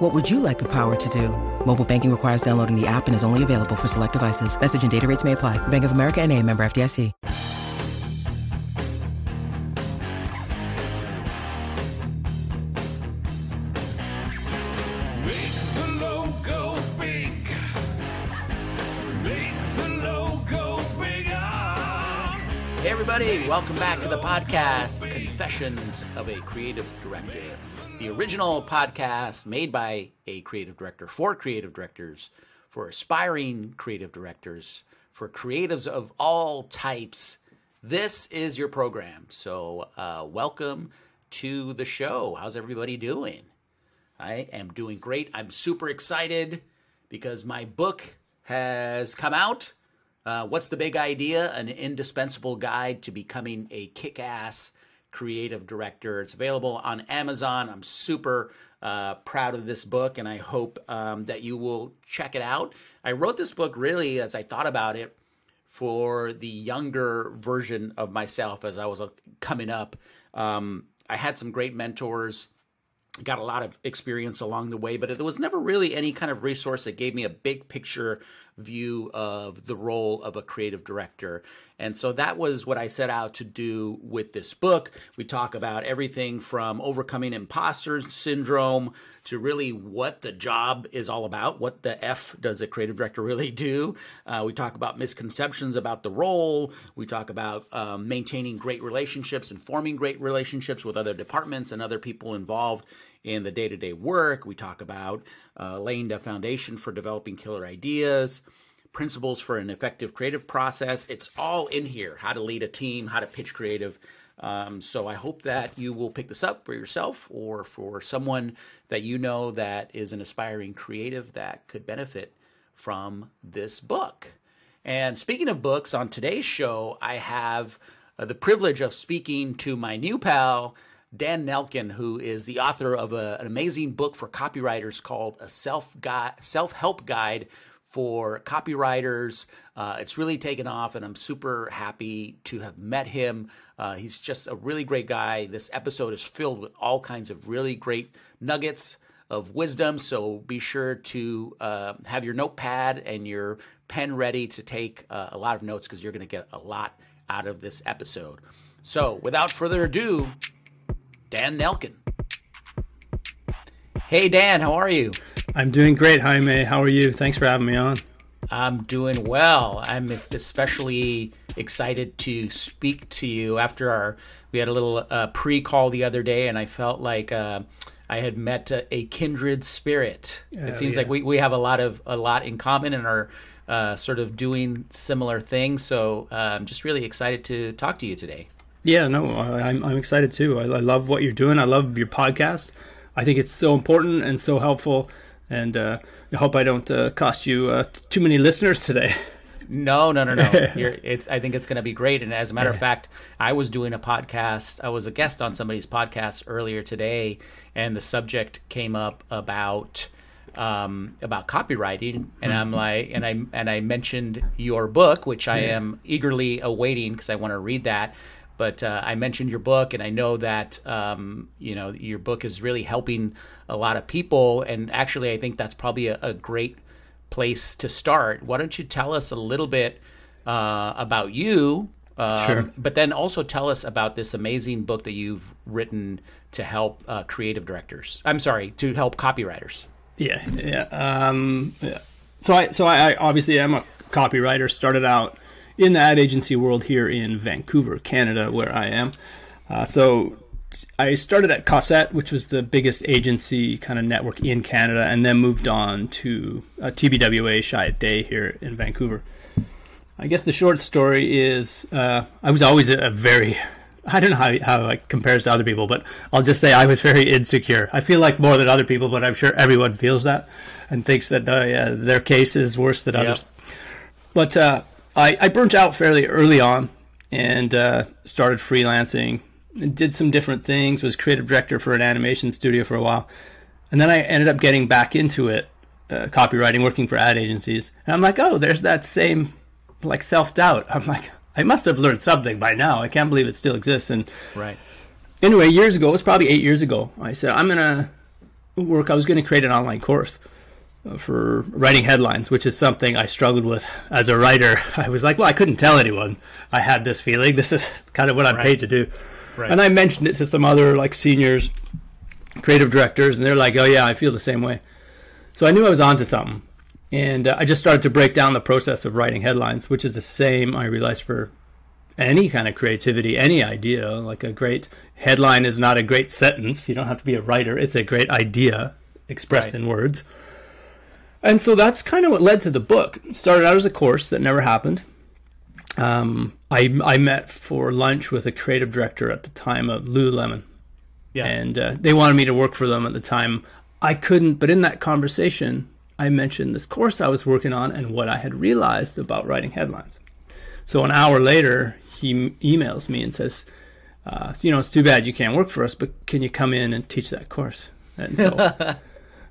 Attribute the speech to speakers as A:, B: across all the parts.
A: What would you like the power to do? Mobile banking requires downloading the app and is only available for select devices. Message and data rates may apply. Bank of America and a member FDIC.
B: Make the logo big. Make the logo bigger.
C: Hey, everybody, welcome back to the podcast Confessions of a Creative Director, the original podcast made by a creative director for creative directors, for aspiring creative directors, for creatives of all types. This is your program. So, uh, welcome to the show. How's everybody doing? I am doing great. I'm super excited because my book has come out. Uh, What's the Big Idea? An indispensable guide to becoming a kick ass creative director. It's available on Amazon. I'm super uh, proud of this book and I hope um, that you will check it out. I wrote this book really as I thought about it for the younger version of myself as I was coming up. Um, I had some great mentors got a lot of experience along the way, but there was never really any kind of resource that gave me a big picture view of the role of a creative director. And so that was what I set out to do with this book. We talk about everything from overcoming imposter syndrome to really what the job is all about. What the F does a creative director really do? Uh, we talk about misconceptions about the role. We talk about um, maintaining great relationships and forming great relationships with other departments and other people involved in the day to day work. We talk about uh, laying the foundation for developing killer ideas, principles for an effective creative process. It's all in here how to lead a team, how to pitch creative. Um, so I hope that you will pick this up for yourself or for someone that you know that is an aspiring creative that could benefit from this book. And speaking of books, on today's show, I have uh, the privilege of speaking to my new pal, Dan Nelken, who is the author of a, an amazing book for copywriters called A Self Self Help Guide for Copywriters. Uh, it's really taken off, and I'm super happy to have met him. Uh, he's just a really great guy. This episode is filled with all kinds of really great nuggets of wisdom. So be sure to uh, have your notepad and your pen ready to take uh, a lot of notes because you're going to get a lot out of this episode. So without further ado, Dan Nelken. Hey, Dan, how are you?
D: I'm doing great, Jaime. How are you? Thanks for having me on.
C: I'm doing well. I'm especially excited to speak to you after our we had a little uh, pre-call the other day, and I felt like uh, I had met a, a kindred spirit. it seems
D: yeah.
C: like we, we have a lot of a lot in common and are uh, sort of doing similar things. So uh, I'm just really excited to talk to you today.
D: Yeah, no, I- I'm I'm excited too. I, I love what you're doing. I love your podcast. I think it's so important and so helpful. And uh, I hope I don't uh, cost you uh, too many listeners today.
C: No, no, no, no. You're, it's, I think it's going to be great. And as a matter of fact, I was doing a podcast. I was a guest on somebody's podcast earlier today, and the subject came up about um, about copywriting, and I'm like, and I and I mentioned your book, which I am eagerly awaiting because I want to read that. But uh, I mentioned your book, and I know that um, you know your book is really helping a lot of people. And actually, I think that's probably a, a great place to start. Why don't you tell us a little bit uh, about you? Um,
D: Sure.
C: But then also tell us about this amazing book that you've written to help uh, creative directors. I'm sorry, to help copywriters.
D: Yeah, yeah. Um, yeah. So I, so I, obviously I obviously am a copywriter. Started out in the ad agency world here in Vancouver, Canada, where I am. Uh, so I started at Cossette, which was the biggest agency kind of network in Canada, and then moved on to uh, TBWA Chiat Day here in Vancouver. I guess the short story is uh, I was always a, a very I don't know how how it compares to other people, but I'll just say I was very insecure. I feel like more than other people, but I'm sure everyone feels that and thinks that uh, their case is worse than others. But uh, I, I burnt out fairly early on, and uh, started freelancing. And did some different things. Was creative director for an animation studio for a while, and then I ended up getting back into it, uh, copywriting, working for ad agencies. And I'm like, oh, there's that same like self doubt. I'm like, I must have learned something by now. I can't believe it still exists. And
C: Right.
D: anyway, years ago, it was probably eight years ago, I said, I'm going to work, I was going to create an online course for writing headlines, which is something I struggled with as a writer. I was like, well, I couldn't tell anyone I had this feeling. This is kind of what I'm
C: Right.
D: paid to do.
C: Right.
D: And I mentioned it to some other like seniors, creative directors, and they're like, oh, yeah, I feel the same way. So I knew I was onto something. And uh, I just started to break down the process of writing headlines, which is the same, I realized, for any kind of creativity, any idea. Like a great headline is not a great sentence. You don't have to be a writer. It's a great idea expressed
C: Right.
D: in words. And so that's kind of what led to the book. It started out as a course that never happened. Um, I, I met for lunch with a creative director at the time of Lululemon
C: Yeah.
D: and uh, they wanted me to work for them at the time. I couldn't, but in that conversation, I mentioned this course I was working on and what I had realized about writing headlines. So an hour later, he emails me and says, uh, "You know, it's too bad you can't work for us, but can you come in and teach that course?" And so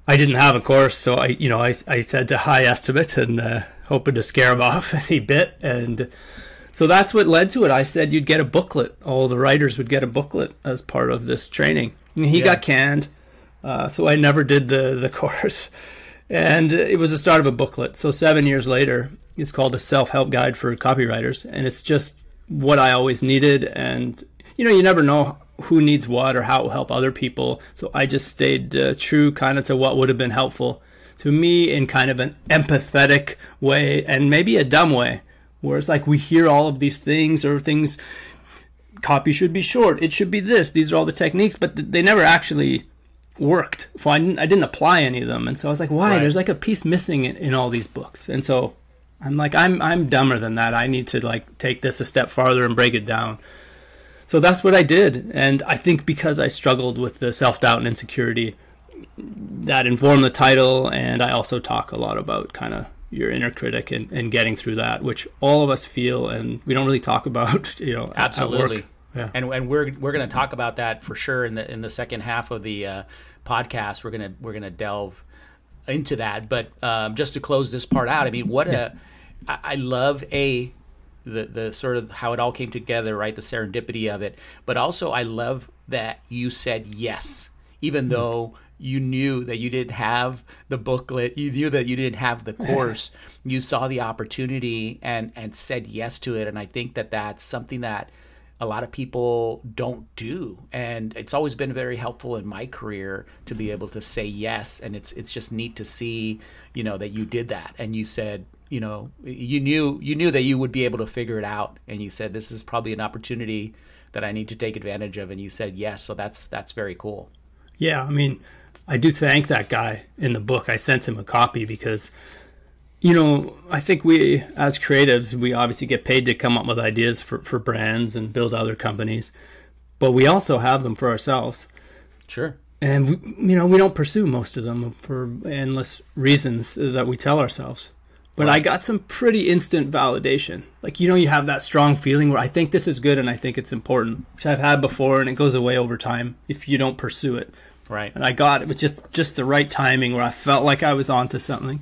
D: I didn't have a course, so I, you know, I, I said to high estimate and uh, hoping to scare him off, and he bit. And so that's what led to it. I said you'd get a booklet. All the writers would get a booklet as part of this training. And he
C: Yeah.
D: got canned, uh, so I never did the the course. And it was the start of a booklet. So seven years later, it's called a self help guide for copywriters, and it's just what I always needed. And you know, you never know who needs what or how it will help other people. So I just stayed uh, true, kind of to what would have been helpful to me in kind of an empathetic way, and maybe a dumb way, where it's like we hear all of these things or things. Copy should be short. It should be this. These are all the techniques, but th- they never actually worked. So I didn't, I didn't apply any of them, and so I was like, why?
C: Right.
D: There's like a piece missing in, in all these books, and so I'm like, I'm I'm dumber than that. I need to like take this a step farther and break it down. So that's what I did, and I think because I struggled with the self doubt and insecurity, that informed the title, and I also talk a lot about kind of your inner critic and, and getting through that, which all of us feel, and we don't really talk about, you know,
C: Absolutely.
D: Yeah.
C: And and we're we're going to talk about that for sure in the in the second half of the uh, podcast. We're gonna we're gonna delve into that. But um, just to close this part out, I mean, what a I, I love a the the sort of how it all came together, right? The serendipity of it. But also, I love that you said yes, even hmm. though you knew that you didn't have the booklet, you knew that you didn't have the course. you saw the opportunity and and said yes to it. And I think that that's something that a lot of people don't do and it's always been very helpful in my career to be able to say yes and it's it's just neat to see you know that you did that and you said you know you knew you knew that you would be able to figure it out and you said this is probably an opportunity that I need to take advantage of and you said yes so that's that's very cool
D: Yeah, I mean, I do thank that guy in the book. I sent him a copy because, you know, I think we, as creatives, we obviously get paid to come up with ideas for, for brands and build other companies, but we also have them for ourselves.
C: sure
D: And, we, you know, we don't pursue most of them for endless reasons that we tell ourselves. But I got some pretty instant validation. Like, you know, you have that strong feeling where I think this is good and I think it's important, which I've had before, and it goes away over time if you don't pursue it
C: right
D: and I got it with just just the right timing where I felt like I was onto something,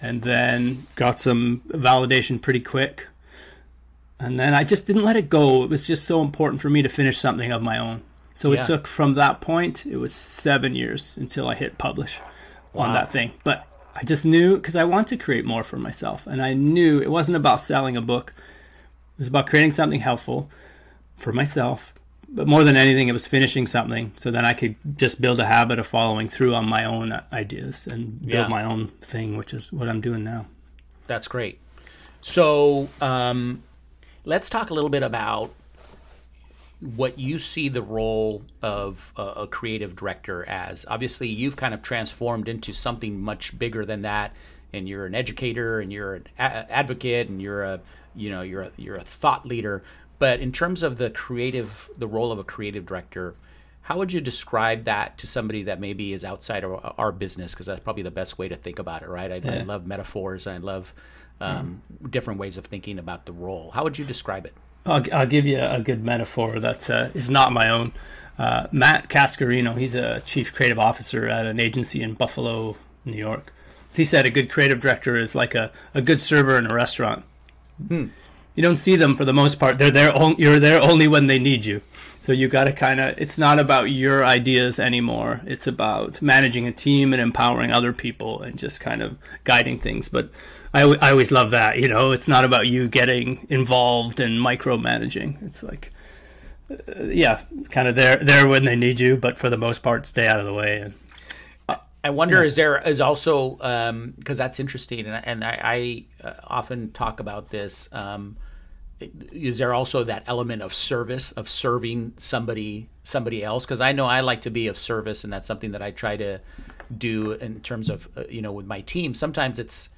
D: and then got some validation pretty quick, and then I just didn't let it go. It was just so important for me to finish something of my own. So
C: Yeah.
D: it took from that point. It was seven years until I hit publish on that thing, but. I just knew because I want to create more for myself, and I knew it wasn't about selling a book. It was about creating something helpful for myself, but more than anything, it was finishing something so then I could just build a habit of following through on my own ideas and build
C: Yeah.
D: my own thing, which is what I'm doing now.
C: That's great. So um, let's talk a little bit about what you see the role of a, a creative director as. Obviously, you've kind of transformed into something much bigger than that, and you're an educator, and you're an a- advocate, and you're a you know you're a, you're a thought leader. But in terms of the creative, the role of a creative director, how would you describe that to somebody that maybe is outside of our- business? Because that's probably the best way to think about it, right? I, I love metaphors. I love um, different ways of thinking about the role. How would you describe it?
D: I'll, I'll give you a good metaphor that uh, is not my own. Uh, Matt Cascarino, he's a chief creative officer at an agency in Buffalo, New York. He said a good creative director is like a, a good server in a restaurant. You don't see them for the most part. They're there. On, you're there only when they need you. So you got to kind of. It's not about your ideas anymore. It's about managing a team and empowering other people and just kind of guiding things. But I, I always love that. You know, it's not about you getting involved and micromanaging. It's like, uh, yeah, kind of there there when they need you, but for the most part, stay out of the way. And
C: I wonder is there is also because that's interesting, and, and I, I uh, often talk about this. Um, is there also that element of service of serving somebody somebody else? Because I know I like to be of service, and that's something that I try to do in terms of uh, you know with my team. Sometimes it's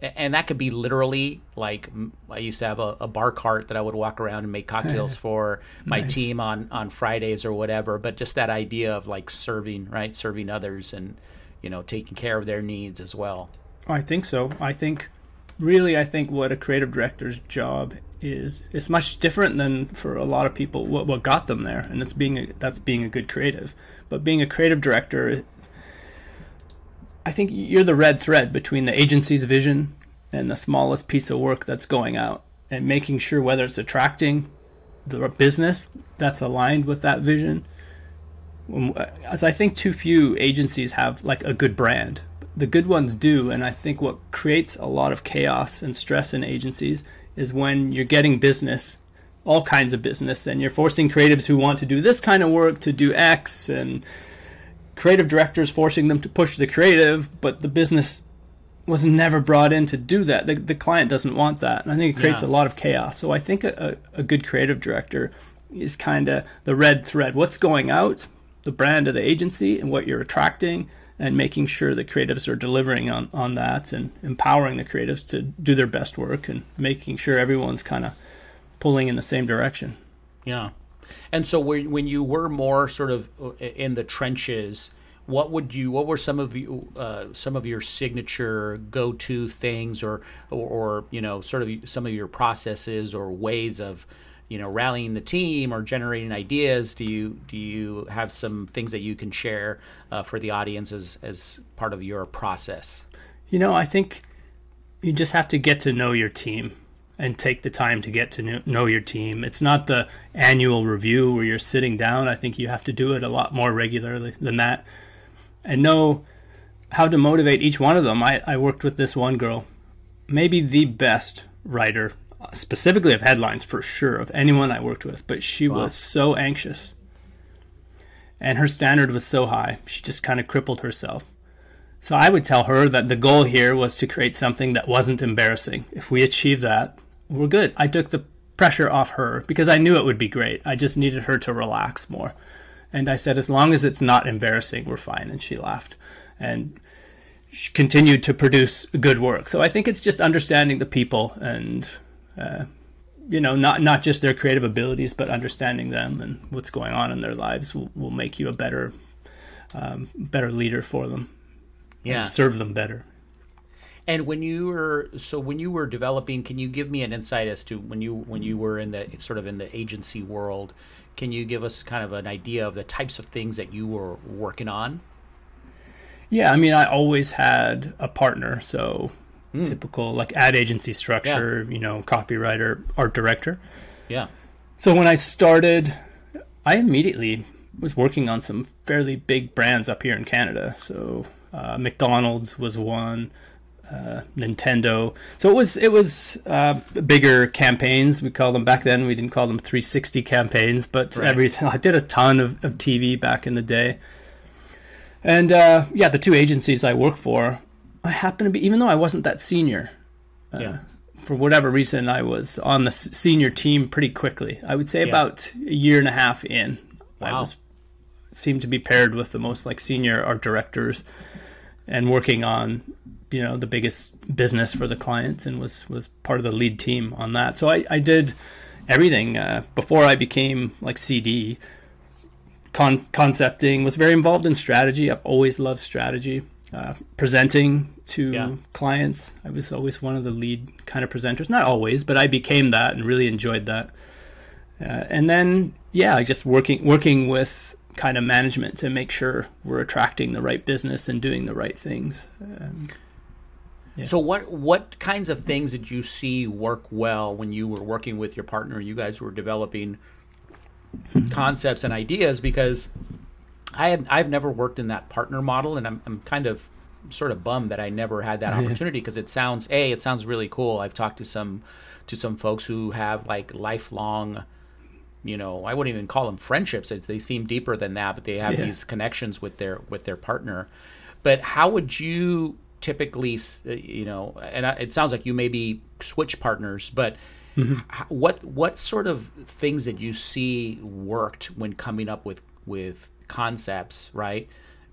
C: and that could be literally like I used to have a, a bar cart that I would walk around and make cocktails for my team on on Fridays or whatever. But just that idea of like serving, right, serving others and you know taking care of their needs as well.
D: I think so. I think, really, I think what a creative director's job is, it's much different than for a lot of people what, what got them there, and it's being a, that's being a good creative. But being a creative director, I think you're the red thread between the agency's vision and the smallest piece of work that's going out, and making sure whether it's attracting the business that's aligned with that vision um, as I think too few agencies have like a good brand. The good ones do, and I think what creates a lot of chaos and stress in agencies is when you're getting business, all kinds of business, and you're forcing creatives who want to do this kind of work to do X, and creative directors forcing them to push the creative, but the business was never brought in to do that. The, the client doesn't want that, and I think it creates
C: Yeah.
D: a lot of chaos. So I think a, a, a good creative director is kind of the red thread. What's going out, the brand of the agency, and what you're attracting, and making sure the creatives are delivering on, on that, and empowering the creatives to do their best work, and making sure everyone's kind of pulling in the same direction.
C: Yeah. And so when when you were more sort of uh, in the trenches, what would you what were some of you uh, some of your signature go-to things or, or or you know sort of some of your processes or ways of you know rallying the team or generating ideas? Do you do you have some things that you can share uh, for the audience as as part of your process?
D: You know, I think you just have to get to know your team and take the time to get to know your team. It's not the annual review where you're sitting down. I think you have to do it a lot more regularly than that and know how to motivate each one of them. I, I worked with this one girl, maybe the best writer, specifically of headlines for sure, of anyone I worked with, but she was so anxious. And her standard was so high, she just kind of crippled herself. So I would tell her that the goal here was to create something that wasn't embarrassing. If we achieve that, we're good. I took the pressure off her because I knew it would be great. I just needed her to relax more. And I said, as long as it's not embarrassing, we're fine. And she laughed. And she continued to produce good work. So I think it's just understanding the people and, uh, you know, not, not just their creative abilities, but understanding them and what's going on in their lives will, will make you a better, um, better leader for them
C: yeah
D: serve them better.
C: And when you were so when you were developing, can you give me an insight as to when you when you were in the sort of in the agency world? Can you give us kind of an idea of the types of things that you were working on?
D: Yeah, I mean, I always had a partner, so typical like ad agency structure, you know, copywriter, art director.
C: Yeah,
D: So when I started, I immediately was working on some fairly big brands up here in Canada. So uh, McDonald's was one, uh, Nintendo. So it was it was uh, bigger campaigns. We call them back then. We didn't call them 360 campaigns, but
C: Right.
D: everything. I did a ton of, of TV back in the day. And uh, yeah, the two agencies I work for, I happen to be even though I wasn't that senior
C: yeah,
D: for whatever reason, I was on the senior team pretty quickly. I would say
C: Yeah.
D: about a year and a half in, I was seemed to be paired with the most like senior art directors and working on you know the biggest business for the clients and was was part of the lead team on that. So I, I did everything uh, before I became like CD. Con- concepting was very involved in strategy. I've always loved strategy. Uh, presenting to
C: Yeah.
D: clients, I was always one of the lead kind of presenters. Not always, but I became that and really enjoyed that. Uh, and then, yeah, just working working with kind of management to make sure we're attracting the right business and doing the right things. Um,
C: So what what kinds of things did you see work well when you were working with your partner? You guys were developing concepts and ideas because I have I've never worked in that partner model, and I'm I'm kind of sort of bummed that I never had that opportunity because it sounds a it sounds really cool. I've talked to some to some folks who have like lifelong you know i wouldn't even call them friendships it's, they seem deeper than that but they have
D: Yeah.
C: these connections with their with their partner but how would you typically uh, you know and it sounds like you maybe switch partners but h- what what sort of things did you see worked when coming up with with concepts right?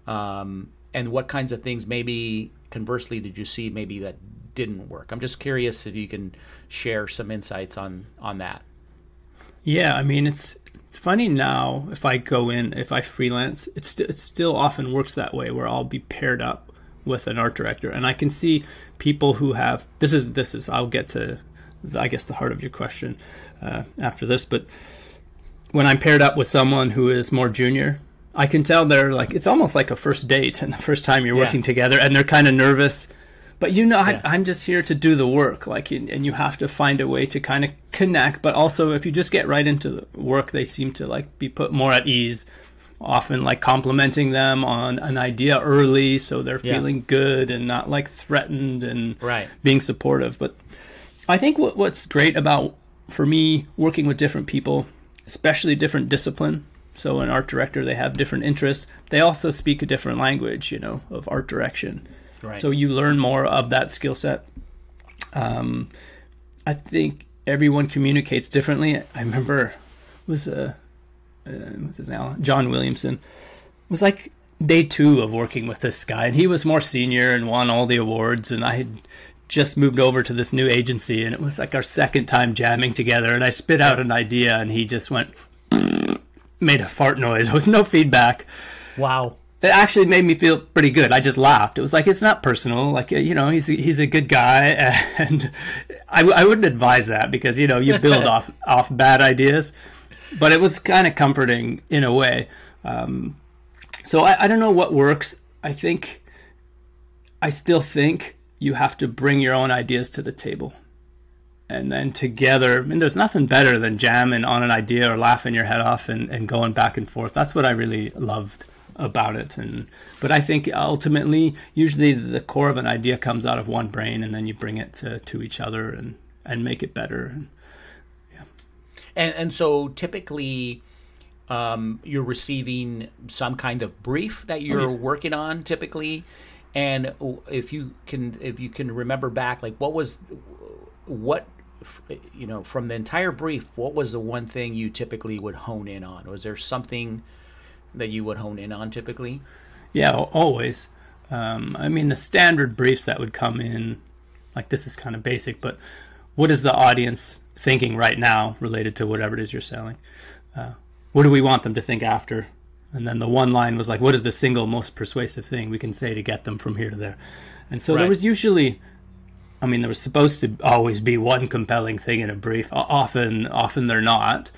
C: Um, and what kinds of things maybe conversely did you see maybe that didn't work? I'm just curious if you can share some insights on on that.
D: Yeah, I mean it's it's funny now if I go in if I freelance, it's st- it still often works that way where I'll be paired up with an art director, and I can see people who have this is this is I'll get to the, I guess the heart of your question uh, after this, but when I'm paired up with someone who is more junior, I can tell they're like it's almost like a first date and the first time you're
C: Yeah.
D: working together, and they're kind of nervous. But you know,
C: Yeah.
D: I, I'm just here to do the work, like, and and you have to find a way to kind of connect. But also, if you just get right into the work, they seem to like be put more at ease. Often, like complimenting them on an idea early, so they're
C: Yeah.
D: feeling good and not like threatened and
C: Right.
D: being supportive. But I think what, what's great about for me working with different people, especially different discipline. So an art director, they have different interests. They also speak a different language, you know, of art direction.
C: Right.
D: So you learn more of that skill set. Um, I think everyone communicates differently. I remember with uh, uh, what's his name, John Williamson. Was like day two of working with this guy, and he was more senior and won all the awards, and I had just moved over to this new agency, and it was like our second time jamming together, and I spit out an idea, and he just went made a fart noise. There was no feedback
C: wow
D: it actually made me feel pretty good. I just laughed. It was like it's not personal. Like you know, he's a, he's a good guy, and I, w- I wouldn't advise that because you know you build off off bad ideas. But it was kind of comforting in a way. Um, so I, I don't know what works. I think I still think you have to bring your own ideas to the table. And then together, I mean, there's nothing better than jamming on an idea or laughing your head off and, and going back and forth. That's what I really loved about it. And but I think ultimately, usually the core of an idea comes out of one brain, and then you bring it to, to each other and, and make it better. And
C: And and so typically, um, you're receiving some kind of brief that you're working on typically, and if you can if you can remember back, like what was what you know from the entire brief, what was the one thing you typically would hone in on? Was there something that you would hone in on typically?
D: Yeah, always. Um, I mean, the standard briefs that would come in, like this is kind of basic, but what is the audience thinking right now related to whatever it is you're selling? Uh, what do we want them to think after? And then the one line was like, what is the single most persuasive thing we can say to get them from here to there? And so
C: Right.
D: there was usually, I mean, there was supposed to always be one compelling thing in a brief. Often, often they're not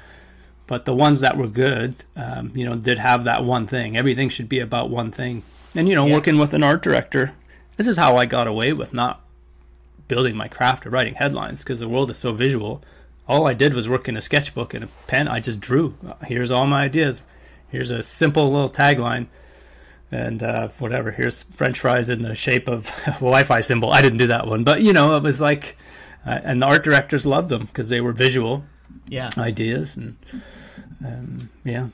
D: but the ones that were good, um, you know, did have that one thing. Everything should be about one thing. And you know,
C: Yeah.
D: working with an art director, this is how I got away with not building my craft or writing headlines because the world is so visual. All I did was work in a sketchbook and a pen. I just drew. Here's all my ideas. Here's a simple little tagline, and uh, whatever. Here's French fries in the shape of a Wi-Fi symbol. I didn't do that one, but you know, it was like, uh, and the art directors loved them because they were visual
C: Yeah.
D: ideas and um, yeah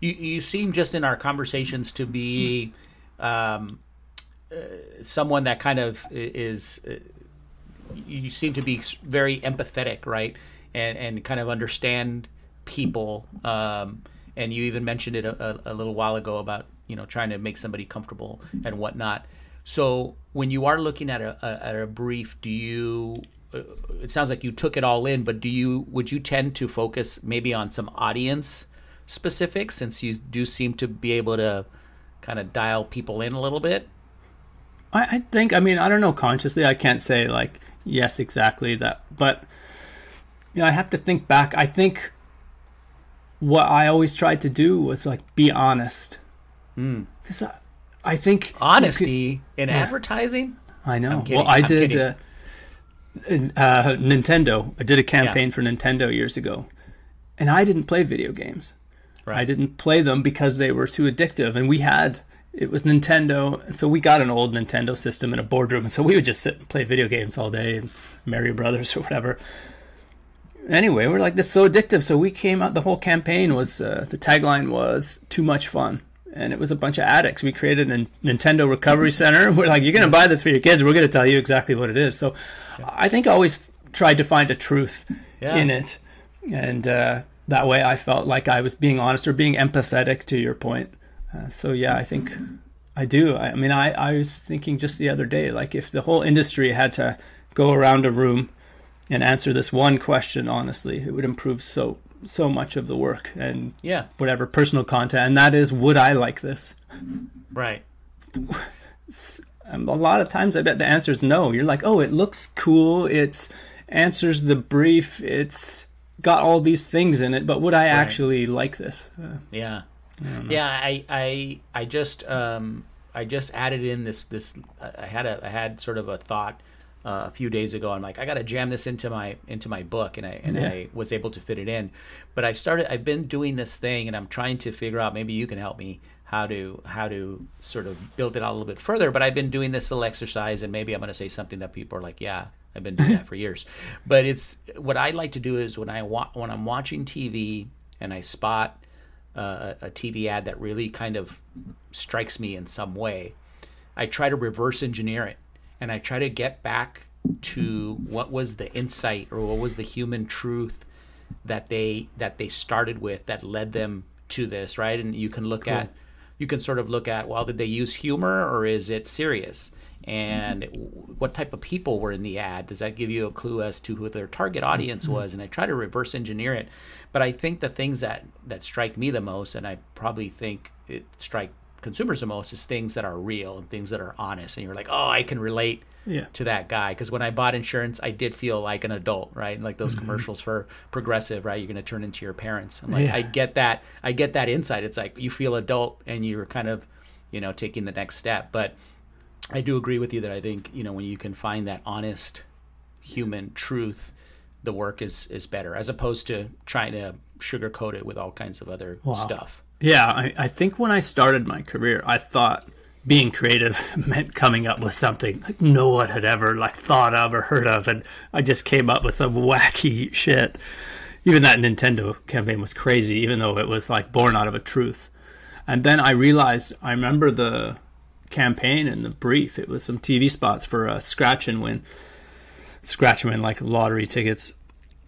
C: You you seem just in our conversations to be um, uh, someone that kind of is. You seem to be very empathetic, right? And and kind of understand people. Um, and you even mentioned it a, a, little while ago about you know trying to make somebody comfortable and whatnot. So when you are looking at a, a at a brief, do you? uh, It sounds like you took it all in, but do you? Would you tend to focus maybe on some audience specifics, since you do seem to be able to kind of dial people in a little bit?
D: I think i mean i don't know consciously i can't say like yes exactly that but you know i have to think back i think what I always tried to do was like be honest. Because I, I think
C: Honesty in advertising.
D: I know.
C: kidding,
D: Well, I
C: I'm
D: did uh, uh, Nintendo. I did a campaign for Nintendo years ago, and I didn't play video games.
C: Right.
D: I didn't play them because they were too addictive, and we had it was Nintendo, and so we got an old Nintendo system in a boardroom, and so we would just sit and play video games all day, and Mario Brothers or whatever. Anyway, we're like this is so addictive, so we came out. The whole campaign was uh, the tagline was "Too much fun." And it was a bunch of addicts. We created a Nintendo Recovery Center. We're like, you're going to buy this for your kids. We're going to tell you exactly what it is. So, I think I always tried to find a truth
C: Yeah.
D: in it, and uh, that way I felt like I was being honest or being empathetic to your point. Uh, so yeah, I think I do. I, I mean, I, I was thinking just the other day, like if the whole industry had to go around a room and answer this one question honestly, it would improve so so much of the work and
C: Yeah.
D: whatever personal content. And that is, would I like this?
C: Right.
D: A lot of times, I bet the answer is no. You're like, oh, it looks cool. It's answers the brief. It's got all these things in it, but would I actually like this? Uh,
C: Yeah. Yeah, I, I I just um I just added in this this I had a I had sort of a thought uh, a few days ago. I'm like I got to jam this into my into my book and I and
D: Yeah.
C: I was able to fit it in. But I started I've been doing this thing and I'm trying to figure out maybe you can help me how to how to sort of build it out a little bit further, but I've been doing this little exercise and maybe I'm going to say something that people are like, "Yeah, I've been doing that for years." But it's what I like to do is when I wa- when I'm watching TV and I spot uh, a a TV ad that really kind of strikes me in some way, I try to reverse engineer it and I try to get back to what was the insight or what was the human truth that they that they started with that led them to this, right? And you can look at you can sort of look at well, did they use humor or is it serious? And what type of people were in the ad? Does that give you a clue as to who their target audience was? And I try to reverse engineer it. But I think the things that that strike me the most, and I probably think it strike consumers the most, is things that are real and things that are honest. And you're like, oh, I can relate
D: Yeah.
C: to that guy because when I bought insurance, I did feel like an adult, right? Like those mm-hmm. commercials for Progressive, right? You're going to turn into your parents. I'm like,
D: Yeah.
C: I get that. I get that insight. It's like you feel adult and you're kind of, you know, taking the next step. But I do agree with you that I think you know when you can find that honest human truth, the work is is better as opposed to trying to sugarcoat it with all kinds of other stuff.
D: Yeah, I, I think when I started my career, I thought being creative meant coming up with something like no one had ever like thought of or heard of, and I just came up with some wacky shit. Even that Nintendo campaign was crazy, even though it was like born out of a truth. And then I realized I remember the campaign and the brief. It was some TV spots for a scratch and win, scratch win like lottery tickets,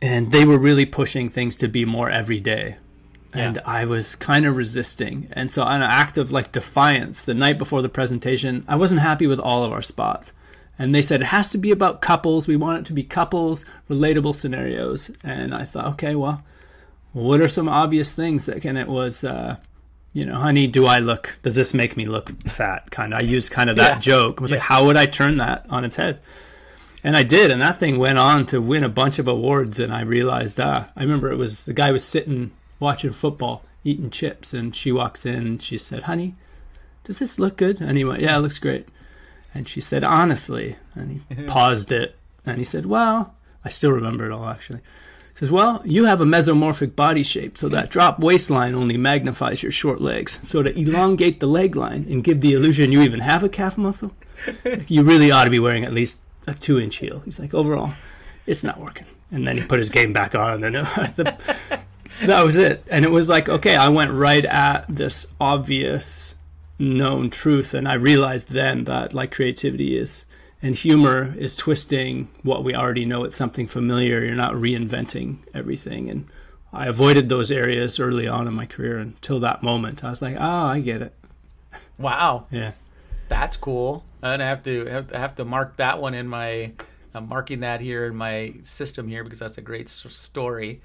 D: and they were really pushing things to be more everyday and I was kind of resisting. And so, on an act of like defiance, the night before the presentation, I wasn't happy with all of our spots. And they said it has to be about couples. We want it to be couples, relatable scenarios. And I thought, okay, well, what are some obvious things that can? It was, uh, you know, honey, do I look? Does this make me look fat? Kind of. I used kind of that
C: Yeah.
D: joke. I was like, how would I turn that on its head? And I did, and that thing went on to win a bunch of awards. And I realized, ah, I remember it was the guy was sitting watching football, eating chips, and she walks in and she said, "Honey, does this look good?" And he went, "Yeah, it looks great." And she said, "Honestly," and he paused it, and he said, "Well, I still remember it all actually." He says, "Well, you have a mesomorphic body shape, so that drop waistline only magnifies your short legs. So to elongate the leg line and give the illusion you even have a calf muscle, you really ought to be wearing at least a two-inch heel." He's like, "Overall, it's not working." And then he put his game back on, and the, that was it. And it was like, okay, I went right at this obvious known truth. And I realized then that like creativity is and humor is twisting what we already know. It's something familiar. You're not reinventing everything. And I avoided those areas early on in my career until that moment. I was like, oh, I get it.
C: Wow,
D: Yeah.
C: that's cool. And I have to have, have to mark that one in my. I'm marking that here in my system here because that's a great story.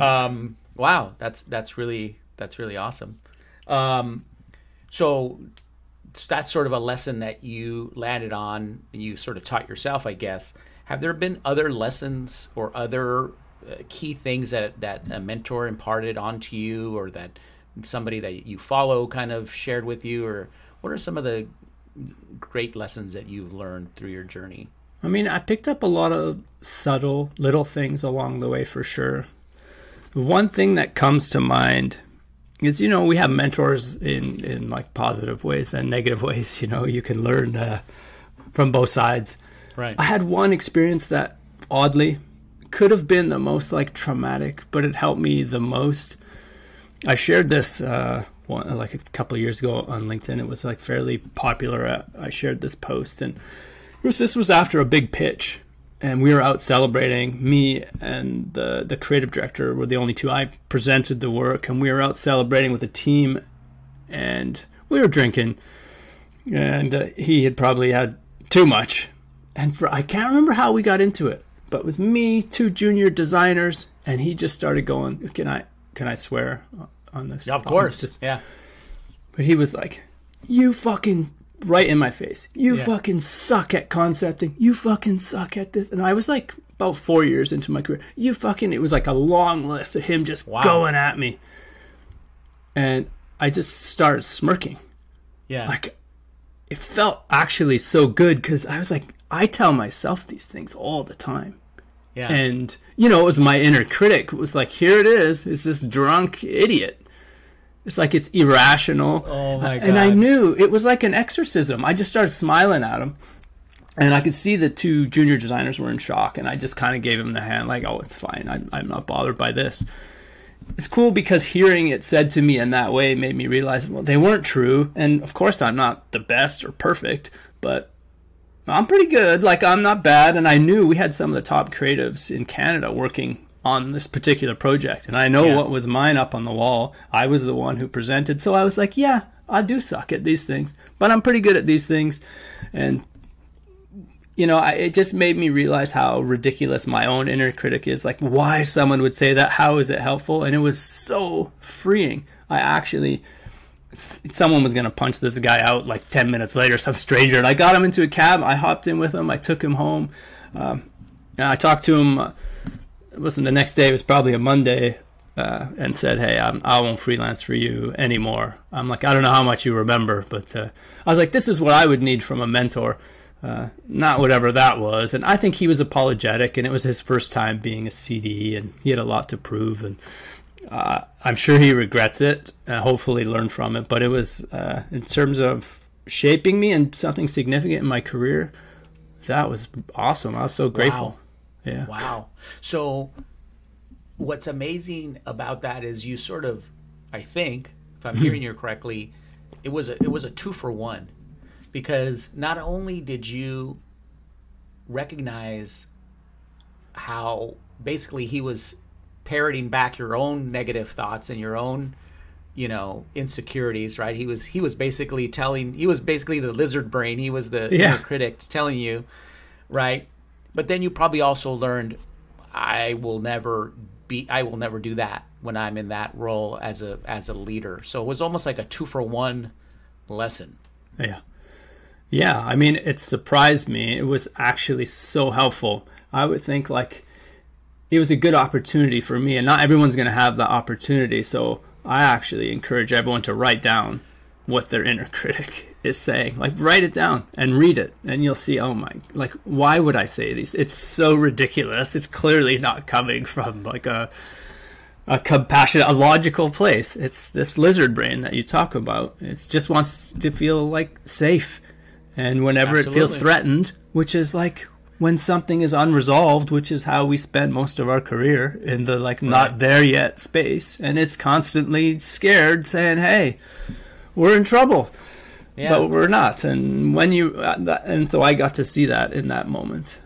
C: Um, wow, that's that's really that's really awesome. Um, so that's sort of a lesson that you landed on. You sort of taught yourself, I guess. Have there been other lessons or other uh, key things that that a mentor imparted onto you, or that somebody that you follow kind of shared with you, or what are some of the great lessons that you've learned through your journey?
D: I mean, I picked up a lot of subtle little things along the way for sure. One thing that comes to mind is, you know, we have mentors in, in like positive ways and negative ways. You know, you can learn uh, from both sides.
C: Right.
D: I had one experience that oddly could have been the most like traumatic, but it helped me the most. I shared this uh, one, like a couple years ago on LinkedIn. It was like fairly popular. I shared this post, and was, this was after a big pitch, and we were out celebrating. Me and the the creative director were the only two. I presented the work, and we were out celebrating with the team, and we were drinking, and uh, he had probably had too much, and for I can't remember how we got into it, but it was me, two junior designers, and he just started going. Can I can I swear on this?
C: Yeah, of course.
D: this?
C: Yeah.
D: But he was like, "You fucking right in my face. You
C: Yeah.
D: fucking suck at concepting. You fucking suck at this." And I was like about 4 years into my career. You fucking it was like a long list of him just
C: Wow.
D: going at me. And I just started smirking.
C: Yeah.
D: Like it felt actually so good cuz I was like I tell myself these things all the time.
C: Yeah.
D: And you know, it was my inner critic. It was like, here it is. It's this drunk idiot. It's like it's irrational.
C: Oh, my God.
D: And I knew it was like an exorcism. I just started smiling at him. And I could see the two junior designers were in shock, and I just kind of gave him the hand, like, "Oh, it's fine. I'm, I'm not bothered by this." It's cool because hearing it said to me in that way made me realize, well, they weren't true, and of course, I'm not the best or perfect, but I'm pretty good. Like I'm not bad, and I knew we had some of the top creatives in Canada working on this particular project, and I know
C: Yeah.
D: what was mine up on the wall. I was the one who presented, so I was like, yeah, I do suck at these things, but I'm pretty good at these things, and you know, I, it just made me realize how ridiculous my own inner critic is. Like, why someone would say that? How is it helpful? And it was so freeing. I actually someone was going to punch this guy out like 10 minutes later, some stranger. And I got him into a cab. I hopped in with him. I took him home. And I talked to him. Uh, listen, the next day it was probably a Monday. Uh, and said, "Hey, I'm, I won't freelance for you anymore." I'm like, I don't know how much you remember, but uh, I was like, "This is what I would need from a mentor, uh, not whatever that was." And I think he was apologetic, and it was his first time being a CD, and he had a lot to prove. And uh, I'm sure he regrets it. Uh, hopefully, learn from it. But it was uh, in terms of shaping me and something significant in my career. That was awesome. I was so grateful. Yeah.
C: Wow. So, what's amazing about that is you sort of, I think, if I'm hearing you correctly, it was a it was a two for one, because not only did you recognize how basically he was parroting back your own negative thoughts and your own you know insecurities right he was he was basically telling he was basically the lizard brain he was the
D: Yeah.
C: inner critic telling you right but then you probably also learned i will never be i will never do that when i'm in that role as a as a leader so it was almost like a two for one lesson
D: Yeah. Yeah, I mean, it surprised me. It was actually so helpful. I would think like it was a good opportunity for me, and not everyone's going to have that opportunity. So I actually encourage everyone to write down what their inner critic is saying. Like, write it down and read it, and you'll see, oh my, like, why would I say these? It's so ridiculous. It's clearly not coming from like a a compassionate, a logical place. It's this lizard brain that you talk about. It just wants to feel like safe. And whenever it feels threatened, which is like when something is unresolved, which is how we spend most of our career in the like not there yet space, and it's constantly scared saying, "Hey, we're in trouble."
C: yeah
D: But we're not. And when you uh, and so I got to see that in that moment.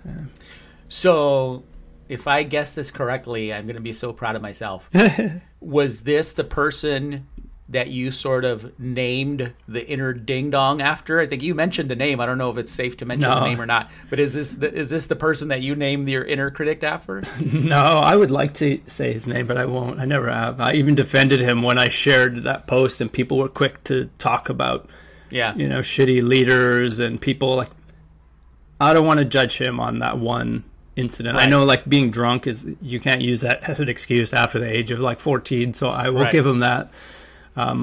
C: So, if I guess this correctly, I'm going to be so proud of myself. was this the person that you sort of named the inner ding dong after? I think you mentioned the name. I don't know if it's safe to mention the name or not. But is this the, is this the person that you named your inner critic after?
D: No, I would like to say his name, but I won't. I never have. I even defended him when I shared that post, and people were quick to talk about,
C: Yeah.
D: you know, shitty leaders and people like. I don't want to judge him on that one incident. I know like being drunk is you can't use that as an excuse after the age of like 14, so I will
C: Right.
D: give him that.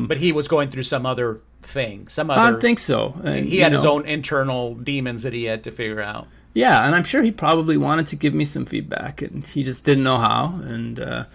C: But he was going through some other thing, some other.
D: I think so. And,
C: he
D: you
C: had his own internal demons that he had to figure out.
D: Yeah, and I'm sure he probably wanted to give me some feedback, and he just didn't know how. And uh,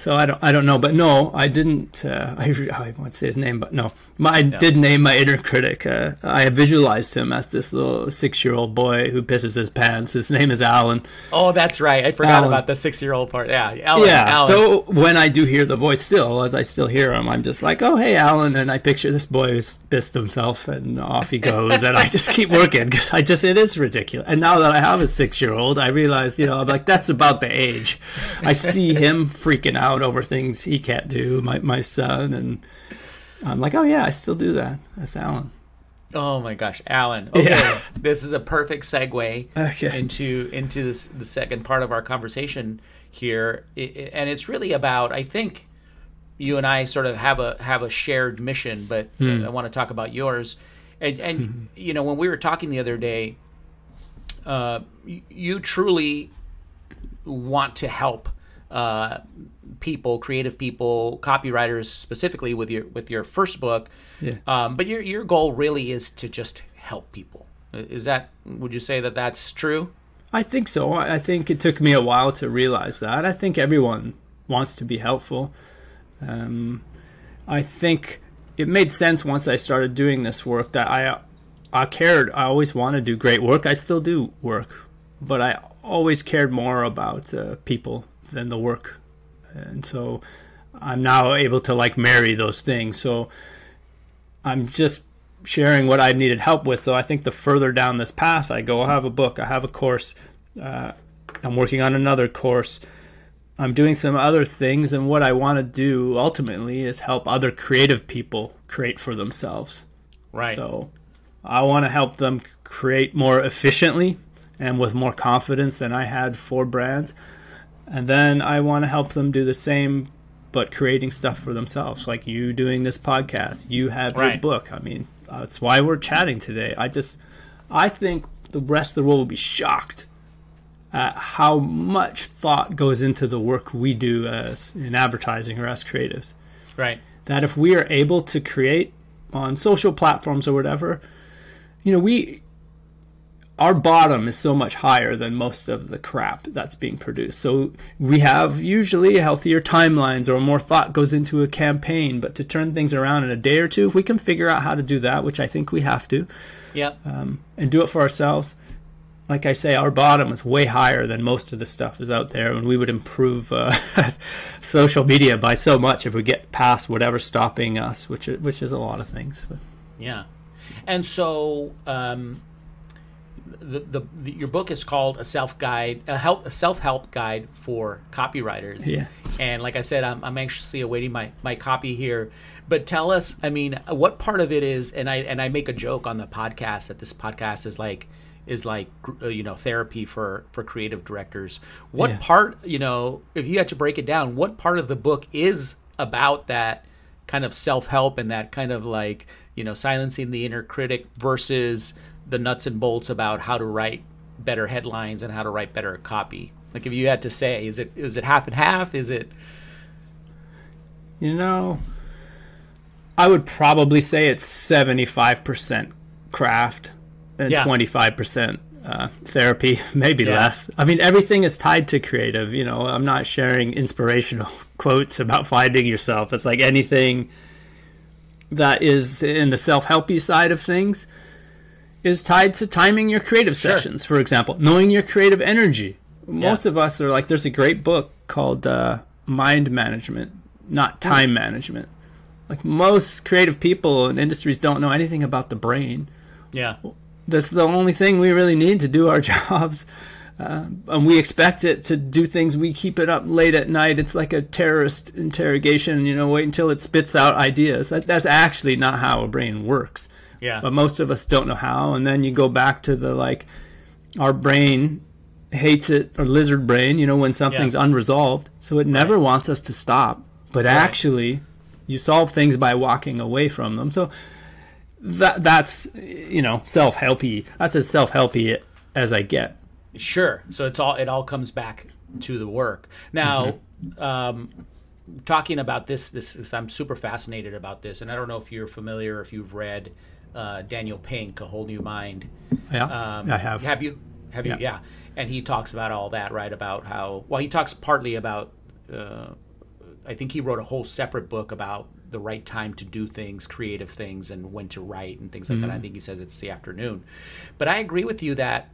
D: so I don't, I don't know. But no, I didn't. Uh, I, I won't say his name, but no, my, I did name my inner critic. Uh, I visualized him as this little six-year-old boy who pisses his pants. His name is Alan.
C: Oh, that's right. I forgot
D: Alan.
C: about the six-year-old part. Yeah, Alan.
D: yeah.
C: Alan.
D: So when I do hear the voice still, as I still hear him, I'm just like, oh, hey, Alan. And I picture this boy who's pissed himself and off he goes. and I just keep working because I just, it is ridiculous. And now that I have a six year old, I realize, you know, I'm like, that's about the age. I see him freaking out over things he can't do, my, my son. And I'm like, oh, yeah, I still do that. That's Alan.
C: Oh my gosh, Alan. Okay,
D: Yeah.
C: this is a perfect segue
D: Okay.
C: into into this, the second part of our conversation here, I- I- and it's really about. I think you and I sort of have a have a shared mission, but
D: Hmm.
C: I want to talk about yours. And, and you know, when we were talking the other day, uh, y- you truly want to help uh, people, creative people, copywriters specifically with your with your first book.
D: Yeah.
C: Um, but your your goal really is to just help people. Is that? Would you say that that's true?
D: I think so. I I think it took me a while to realize that. I think everyone wants to be helpful. Um, I think it made sense once I started doing this work that I I cared. I always want to do great work. I still do work, but I always cared more about uh, people than the work, and so I'm now able to like marry those things. So I'm just sharing what I needed help with. So I think the further down this path I go, I have a book, I have a course, uh, I'm working on another course, I'm doing some other things, and what I want to do ultimately is help other creative people create for themselves.
C: Right.
D: So I want to help them create more efficiently and with more confidence than I had for brands. And then I want to help them do the same, but creating stuff for themselves, like you doing this podcast. You have your book. I mean, that's why we're chatting today. I just, I think the rest of the world will be shocked at how much thought goes into the work we do as in advertising or as creatives
C: right.
D: that if we are able to create on social platforms or whatever, you know, we our bottom is so much higher than most of the crap that's being produced. So we have usually healthier timelines or more thought goes into a campaign, but to turn things around in a day or two, if we can figure out how to do that, which I think we have to,
C: Yep.
D: and do it for ourselves. Like I say, our bottom is way higher than most of the stuff is out there, and we would improve uh, social media by so much if we get past whatever's stopping us, which is, which is a lot of things. But
C: Yeah, and so um, the, the the your book is called a self guide, a help a self help guide for copywriters.
D: Yeah.
C: and like I said, I'm, I'm anxiously awaiting my my copy here. But tell us, I mean, what part of it is, and I and I make a joke on the podcast that this podcast is like is like uh, you know therapy for for creative directors. What
D: Yeah.
C: part, you know, if you had to break it down, what part of the book is about that? kind of self-help and that kind of like you know silencing the inner critic versus the nuts and bolts about how to write better headlines and how to write better copy like if you had to say is it is it half and half is it
D: you know, I would probably say it's seventy five percent craft and twenty five percent uh, therapy, maybe
C: Yeah.
D: less. I mean, everything is tied to creative. You know, I'm not sharing inspirational quotes about finding yourself. It's like anything that is in the self helpy side of things is tied to timing your creative
C: Sure.
D: sessions, for example, knowing your creative energy. Most of us are like, there's a great book called uh, Mind Management, not Time Management. Like most creative people in industries don't know anything about the brain
C: yeah
D: that's the only thing we really need to do our jobs. Uh, and we expect it to do things. We keep it up late at night. It's like a terrorist interrogation. You know, wait until it spits out ideas. That, that's actually not how a brain works.
C: Yeah
D: But most of us don't know how. And then you go back to the like, our brain hates it, or lizard brain. You know, when something's
C: Yeah.
D: unresolved, so it never wants us to stop. But actually, you solve things by walking away from them. So that that's you know self helpy. That's as self helpy as I get.
C: Sure. So it's all it all comes back to the work. Now, um, talking about this, this is, I'm super fascinated about this, and I don't know if you're familiar, if you've read uh, Daniel Pink, A Whole New Mind.
D: Yeah,
C: Um,
D: I have.
C: Have you? Have you?
D: Yeah.
C: Yeah. And he talks about all that, right? About how well he talks partly about. Uh, I think he wrote a whole separate book about the right time to do things, creative things, and when to write and things like
D: Mm-hmm.
C: that. I think he says it's the afternoon, but I agree with you that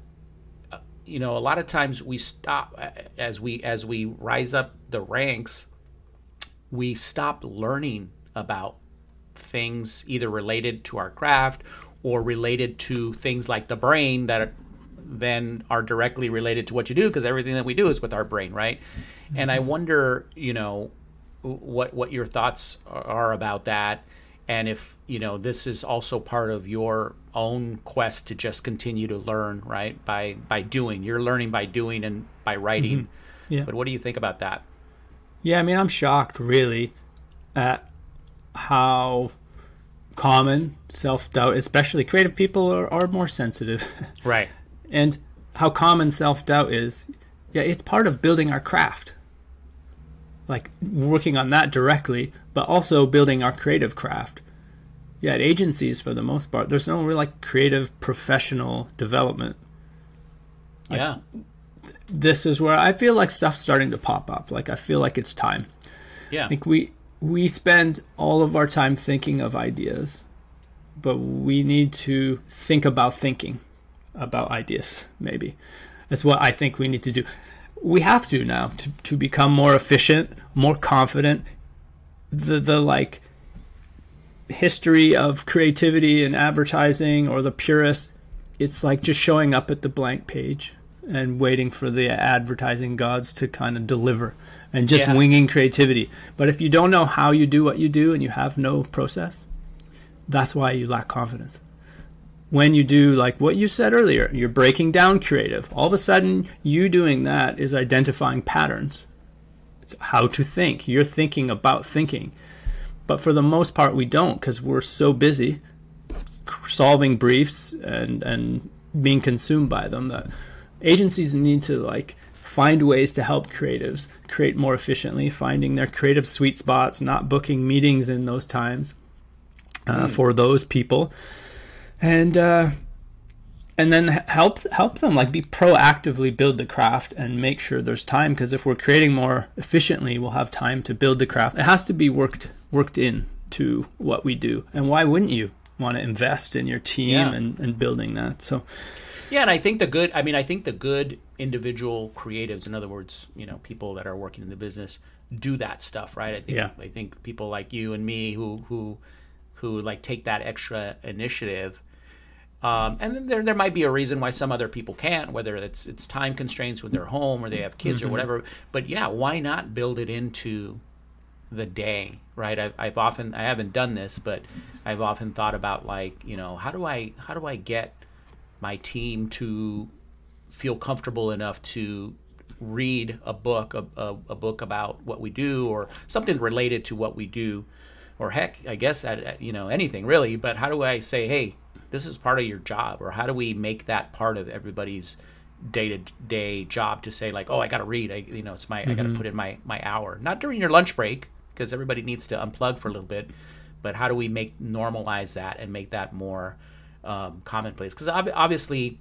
C: uh, you know a lot of times we stop uh, as we as we rise up the ranks we stop learning about things either related to our craft or related to things like the brain that then are directly related to what you do because everything that we do is with our brain right? And i mm-hmm. wonder you know what what your thoughts are about that and if you know this is also part of your own quest to just continue to learn right by by doing. You're learning by doing and by writing. Mm-hmm.
D: Yeah.
C: but what do you think about that?
D: Yeah, I mean, I'm shocked really at how common self doubt, especially creative people, are, are more sensitive,
C: right
D: and how common self doubt is. Yeah, it's part of building our craft, like working on that directly, but also building our creative craft. Yeah, at agencies for the most part, there's no real like creative professional development.
C: yeah
D: This is where I feel like stuff's starting to pop up. Like I feel like it's time.
C: yeah
D: Like we we spend all of our time thinking of ideas, but we need to think about thinking about ideas. Maybe that's what I think we need to do. We have to now to to become more efficient, more confident. The the like history of creativity and advertising or the purists, it's like just showing up at the blank page and waiting for the advertising gods to kind of deliver and just
C: Yeah.
D: winging creativity. But if you don't know how you do what you do and you have no process, that's why you lack confidence. When you do like what you said earlier, you're breaking down creative. All of a sudden, you doing that is identifying patterns. It's how to think. You're thinking about thinking. But for the most part, we don't because we're so busy solving briefs and and being consumed by them that agencies need to like find ways to help creatives create more efficiently finding their creative sweet spots not booking meetings in those times uh, for those people. And uh, and then help help them like be proactively build the craft and make sure there's time because if we're creating more efficiently we'll have time to build the craft. It has to be worked worked in to what we do. And why wouldn't you want to invest in your team
C: Yeah.
D: and, and building that? So
C: Yeah, and I think the good. I mean, I think the good individual creatives, in other words, you know, people that are working in the business, do that stuff, right? I think,
D: Yeah.
C: I think people like you and me who who who like take that extra initiative. Um, and then there there might be a reason why some other people can't, whether it's it's time constraints with their home or they have kids or whatever. But yeah, why not build it into the day, right? I've, I've often I haven't done this, but I've often thought about like you know how do I how do I get my team to feel comfortable enough to read a book a, a, a book about what we do or something related to what we do. Or heck i guess you know anything really. But how do i say hey this is part of your job? Or how do we make that part of everybody's day-to-day job to say like oh i gotta read. I, you know it's my i gotta mm-hmm. put in my my hour. Not during your lunch break because everybody needs to unplug for a little bit. But how do we make normalize that and make that more um, commonplace because ob- obviously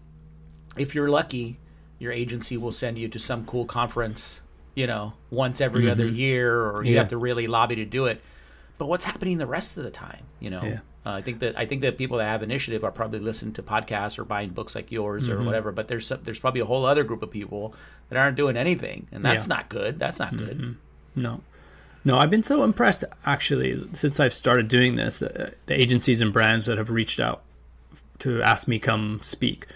C: if you're lucky your agency will send you to some cool conference you know once every other year or you have to really lobby to do it but what's happening the rest of the time you know
D: Yeah.
C: uh, i think that i think that people that have initiative are probably listening to podcasts or buying books like yours or whatever but there's some, there's probably a whole other group of people that aren't doing anything and that's
D: Yeah.
C: not good that's not good
D: No. No, I've been so impressed actually since I've started doing this. Uh, the agencies and brands that have reached out to ask me come speak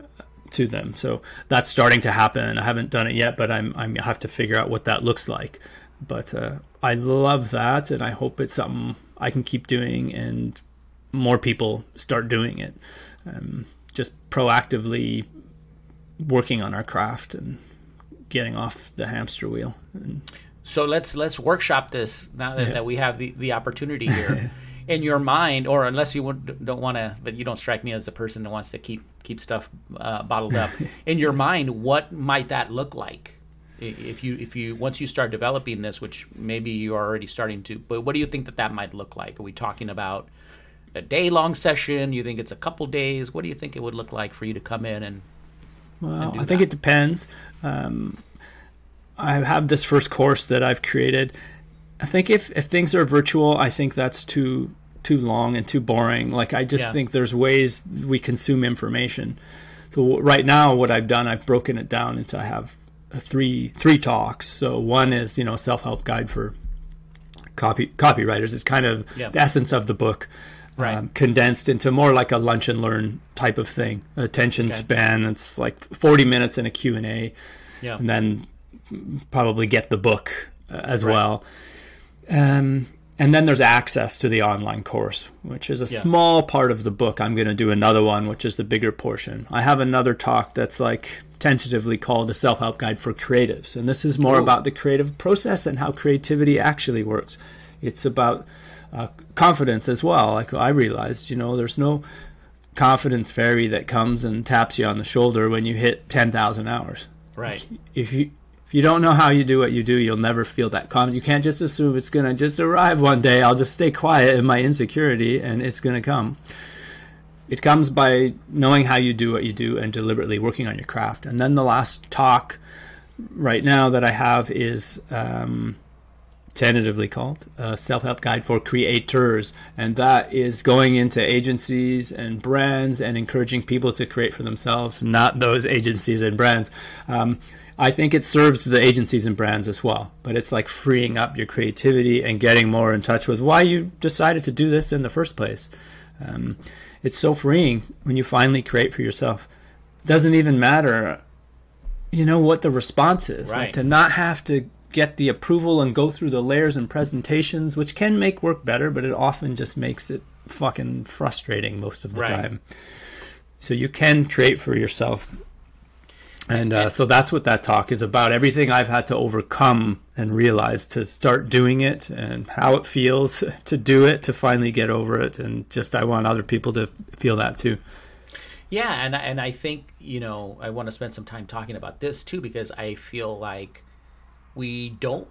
D: uh, to them. So that's starting to happen. I haven't done it yet, but I'm I'm I have to figure out what that looks like. But uh, I love that, and I hope it's something I can keep doing, and more people start doing it. Um, just proactively working on our craft and getting off the hamster wheel. And
C: so let's let's workshop this now that,
D: Yeah.
C: that we have the, the opportunity here in your mind, or unless you don't want to, but you don't strike me as a person that wants to keep keep stuff uh, bottled up. in your mind, what might that look like? If you if you once you start developing this, which maybe you are already starting to, but what do you think that that might look like? Are we talking about a day long session? You think it's a couple days? What do you think it would look like for you to come in and
D: Well,
C: do
D: I think
C: that.
D: it depends. Um, I have this first course that I've created. I think if, if things are virtual, I think that's too too long and too boring. Like I just
C: Yeah.
D: think there's ways we consume information. So right now, what I've done, I've broken it down into I have uh, three three talks. So one is you know self help guide for copy copywriters. It's kind of
C: Yeah.
D: the essence of the book.
C: Right.
D: Um, condensed into more like a lunch and learn type of thing. Attention
C: Okay.
D: span. It's like 40 minutes in a Q and A
C: yeah
D: and then probably get the book uh, as
C: Right.
D: well. Um, and then there's access to the online course, which is a
C: Yeah.
D: small part of the book. I'm going to do another one, which is the bigger portion. I have another talk that's like tentatively called a self help guide for creatives. And this is more
C: Ooh.
D: about the creative process and how creativity actually works. It's about uh, confidence as well. Like I realized, you know, there's no confidence fairy that comes and taps you on the shoulder when you hit 10,000 hours
C: right
D: if you if you don't know how you do what you do, you'll never feel that calm. You can't just assume it's gonna just arrive one day. I'll just stay quiet in my insecurity, and it's gonna come. It comes by knowing how you do what you do and deliberately working on your craft. And then the last talk right now that I have is um, tentatively called a self-help guide for creators and that is going into agencies and brands and encouraging people to create for themselves not those agencies and brands um, i think it serves the agencies and brands as well but it's like freeing up your creativity and getting more in touch with why you decided to do this in the first place um, it's so freeing when you finally create for yourself doesn't even matter you know what the response is like
C: Right.
D: to not have to get the approval and go through the layers and presentations which can make work better but it often just makes it fucking frustrating most of the
C: Right.
D: time so you can create for yourself and uh, so that's what that talk is about everything i've had to overcome and realize to start doing it and how it feels to do it to finally get over it and just i want other people to feel that too
C: Yeah, and I- and I think you know I want to spend some time talking about this too because I feel like we don't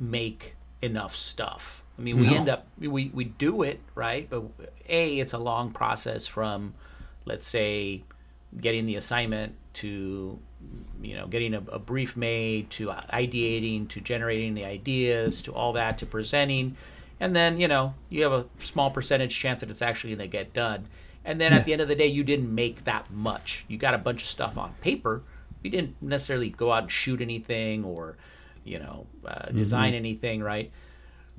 C: make enough stuff. I mean, we
D: No.
C: end up we we do it right, but a it's a long process from let's say getting the assignment to you know getting a, a brief made to ideating to generating the ideas to all that to presenting. And then you know you have a small percentage chance that it's actually going to get done. And then at the end of the day you didn't make that much. You got a bunch of stuff on paper. You didn't necessarily go out and shoot anything or you know uh, design anything right?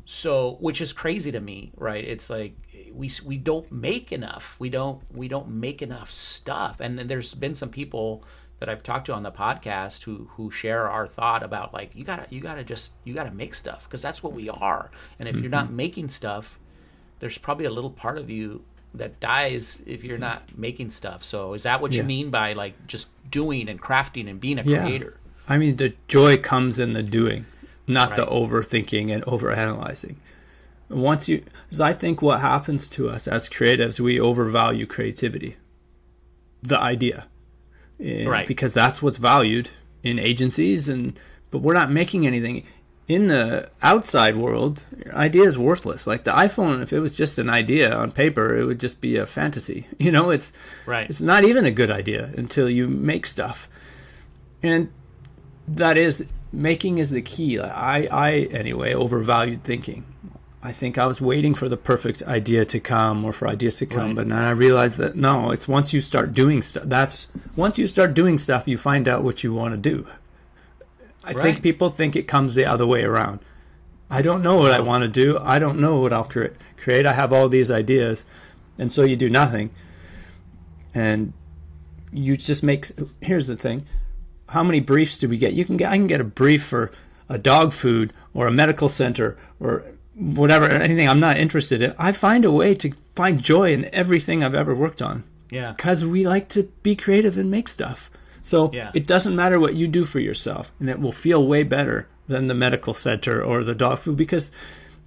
C: So which is crazy to me right? It's like we we don't make enough. We don't we don't make enough stuff. And then there's been some people that I've talked to on the podcast who who share our thought about like you gotta you gotta just you gotta make stuff because that's what we are. And if you're not mm-hmm. making stuff there's probably a little part of you that dies if you're not making stuff. So is that what you mean by like just doing and crafting and being a
D: Yeah.
C: creator?
D: I mean, the joy comes in the doing, not the overthinking and overanalyzing. Once you, because I think what happens to us as creatives, we overvalue creativity, the idea, Eh,
C: Right.
D: Because that's what's valued in agencies, and but we're not making anything. In the outside world, your idea is worthless. Like the iPhone, if it was just an idea on paper, it would just be a fantasy. You know, it's
C: Right.
D: It's not even a good idea until you make stuff, and that is making is the key. I, I anyway overvalued thinking. I think I was waiting for the perfect idea to come or for ideas to come,
C: Right.
D: but then I realized that no, it's once you start doing stuff. That's once you start doing stuff, you find out what you want to do. I
C: Right.
D: think people think it comes the other way around. I don't know what I want to do. I don't know what I'll cre- create. I have all these ideas, and so you do nothing, and you just make. Here's the thing: how many briefs do we get? You can get. I can get a brief for a dog food or a medical center or whatever, anything I'm not interested in. I find a way to find joy in everything I've ever worked on
C: yeah
D: because we like to be creative and make stuff. So
C: Yeah.
D: it doesn't matter what you do for yourself, and it will feel way better than the medical center or the dog food because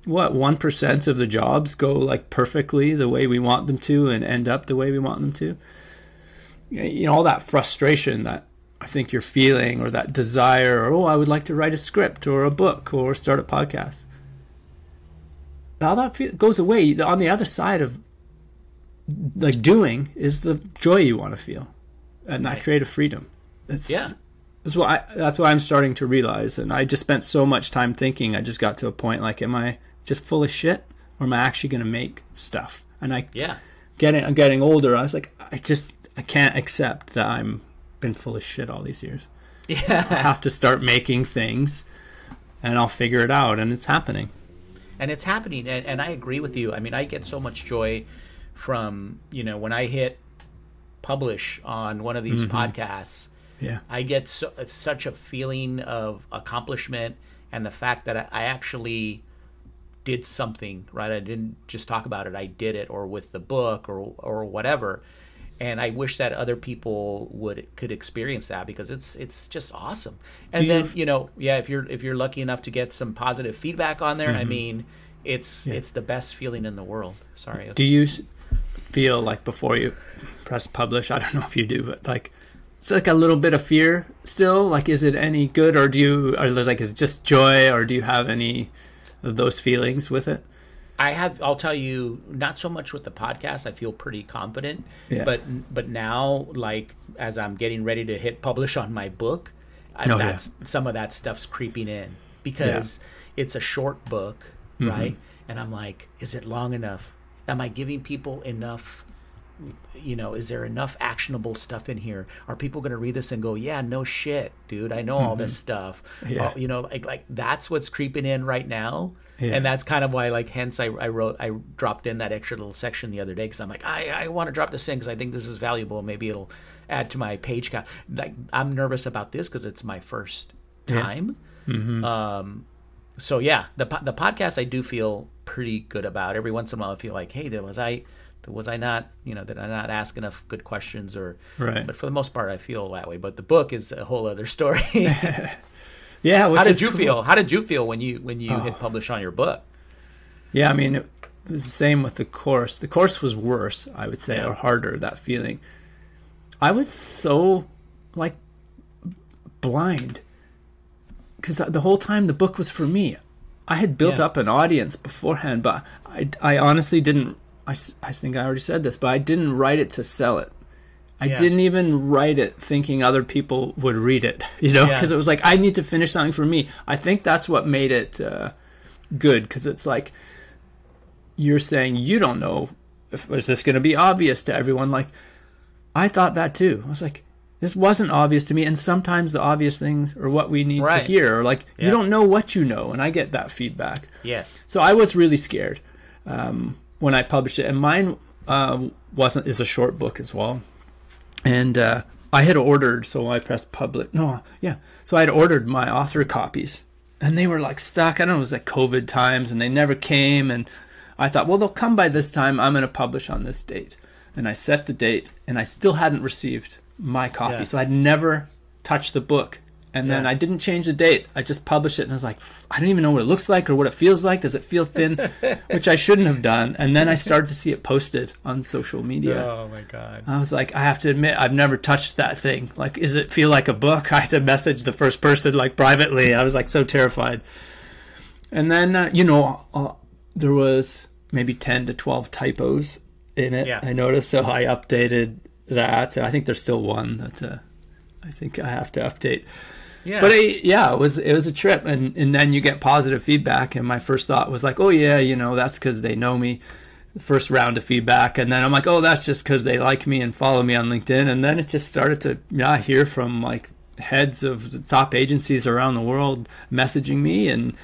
D: what one percent of the jobs go like perfectly the way we want them to and end up the way we want them to. You know, all that frustration that I think you're feeling, or that desire, or oh, I would like to write a script or a book or start a podcast. All that goes away. On the other side of like doing is the joy you want to feel, and that
C: Right.
D: creative freedom. It's,
C: Yeah.
D: that's what I, that's what I'm starting to realize. And I just spent so much time thinking. I just got to a point like, am I just full of shit, or am I actually going to make stuff? And I
C: Yeah.
D: getting I'm getting older. I was like, I just I can't accept that I'm been full of shit all these years.
C: Yeah, I
D: have to start making things, and I'll figure it out. And it's happening.
C: And it's happening and, and i agree with you i mean i get so much joy from you know when i hit publish on one of these
D: Mm-hmm.
C: podcasts
D: Yeah.
C: i get so, such a feeling of accomplishment and the fact that I, I actually did something right i didn't just talk about it i did it or with the book or or whatever and i wish that other people would could experience that because it's it's just awesome and
D: Do you
C: then
D: f-
C: you know yeah if you're if you're lucky enough to get some positive feedback on there i
D: Mm-hmm.
C: mean it's it's the best feeling in the world sorry
D: Do you feel like before you press publish? I don't know if you do, but like it's like a little bit of fear still. Like, is it any good, or do you, or like, is it just joy, or do you have any of those feelings with it?
C: I have. I'll tell you, not so much with the podcast. I feel pretty confident,
D: Yeah.
C: but but now, like as I'm getting ready to hit publish on my book, I,
D: Oh, yeah.
C: some of that stuff's creeping in because it's a short book,
D: Mm-hmm.
C: right? And I'm like, is it long enough? Am I giving people enough? You know, is there enough actionable stuff in here? Are people going to read this and go, "Yeah, no shit, dude, I know all this stuff."
D: Mm-hmm. Yeah.
C: You know, like like that's what's creeping in right now
D: Yeah.
C: and that's kind of why like hence I, I wrote i dropped in that extra little section the other day because i'm like i, I want to drop this in because i think this is valuable maybe it'll add to my page count like i'm nervous about this because it's my first time um so yeah the, the podcast i do feel pretty good about every once in a while i feel like hey there was i was i not you know did i not ask enough good questions or
D: Right.
C: but for the most part i feel that way but the book is a whole other story
D: Yeah. which
C: how did you
D: cool.
C: feel how did you feel when you when you hit oh. publish on your book
D: Yeah, I mean, it, was the same with the course. The course was worse, I would say,
C: Yeah.
D: or harder. That feeling. I was so like blind because the, the whole time the book was for me. I had built
C: Yeah.
D: up an audience beforehand, but I, I honestly didn't. I, I think I already said this, but I didn't write it to sell it. I
C: Yeah.
D: didn't even write it thinking other people would read it, you know,
C: Yeah.
D: because it was like I need to finish something for me. I think that's what made it uh, good because it's like you're saying you don't know if is this going to be obvious to everyone. Like I thought that too. I was like, this wasn't obvious to me, and sometimes the obvious things are what we need
C: Right.
D: to hear. Or like
C: Yeah.
D: you don't know what you know, and I get that feedback.
C: yes
D: So I was really scared um, when I published it, and mine uh, wasn't is a short book as well. And uh, I had ordered, so I pressed publish. No, yeah, so I had ordered my author copies, and they were like stuck. I don't know, it was like COVID times, and they never came. And I thought, well, they'll come by this time. I'm going to publish on this date, and I set the date, and I still hadn't received my copy,
C: Yeah.
D: so I'd never touched the book. And then I didn't change the date. I just published it, and I was like, I don't even know what it looks like or what it feels like. Does it feel thin? Which I shouldn't have done. And then I started to see it posted on social media.
C: Oh my god.
D: I was like, I have to admit, I've never touched that thing. Like, does it feel like a book? I had to message the first person like privately. I was like so terrified. And then, uh, you know, uh, there was maybe ten to twelve typos in it.
C: Yeah.
D: I noticed, so I updated that. I think there's still one that uh, I think I have to update.
C: Yeah.
D: But it, yeah, it was it was a trip, and and then you get positive feedback, and my first thought was like, oh yeah, you know, that's because they know me. First round of feedback, and then I'm like, oh, that's just because they like me and follow me on LinkedIn, and then it just started to yeah hear from like heads of the top agencies around the world messaging me, and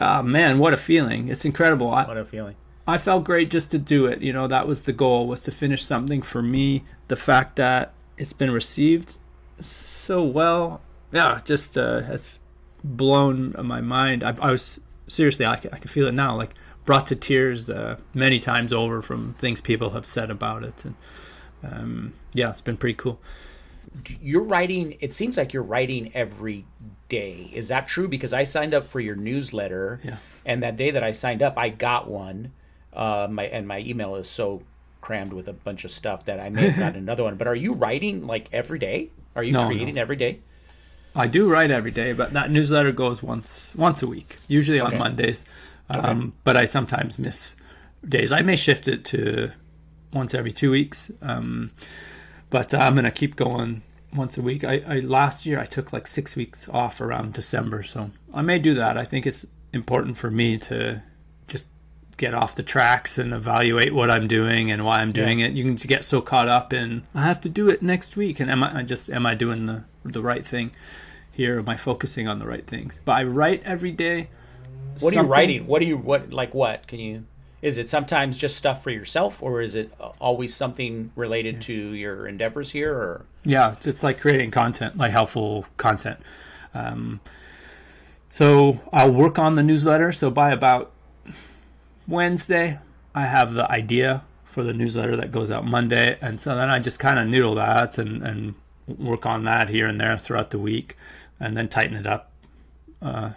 D: ah man, what a feeling! It's incredible.
C: What a feeling.
D: I felt great just to do it. You know, that was the goal was to finish something for me. The fact that it's been received so well, yeah, just uh, has blown my mind. I, I was seriously, I, can- I can feel it now, like brought to tears uh, many times over from things people have said about it, and um, yeah, it's been pretty cool.
C: You're writing it seems like you're writing every day. Is that true? Because I signed up for your newsletter
D: Yeah.
C: And that day that I signed up, I got one. Uh, my and my email is so crammed with a bunch of stuff that I may have gotten another one. But are you writing like every day? Are you
D: No,
C: creating every day?
D: I do write every day, but that newsletter goes once once a week, usually on
C: Okay.
D: Mondays. Um, But I sometimes miss days. I may shift it to once every two weeks. Um, but I'm gonna keep going once a week. I, I last year I took like six weeks off around December, so I may do that. I think it's important for me to just get off the tracks and evaluate what I'm doing and why I'm doing
C: Yeah.
D: it. You can get so caught up in I have to do it next week, and am I, I just am I doing the the right thing here? Am I focusing on the right things? But I write every day.
C: What are you writing? What are you what like what? Can you is it sometimes just stuff for yourself or is it always something related to your endeavors here or
D: Yeah, it's, it's like creating content, like helpful content. Um, so I'll work on the newsletter. So by about Wednesday, I have the idea for the newsletter that goes out Monday, and so then I just kind of noodle that and and work on that here and there throughout the week, and then tighten it up. Uh,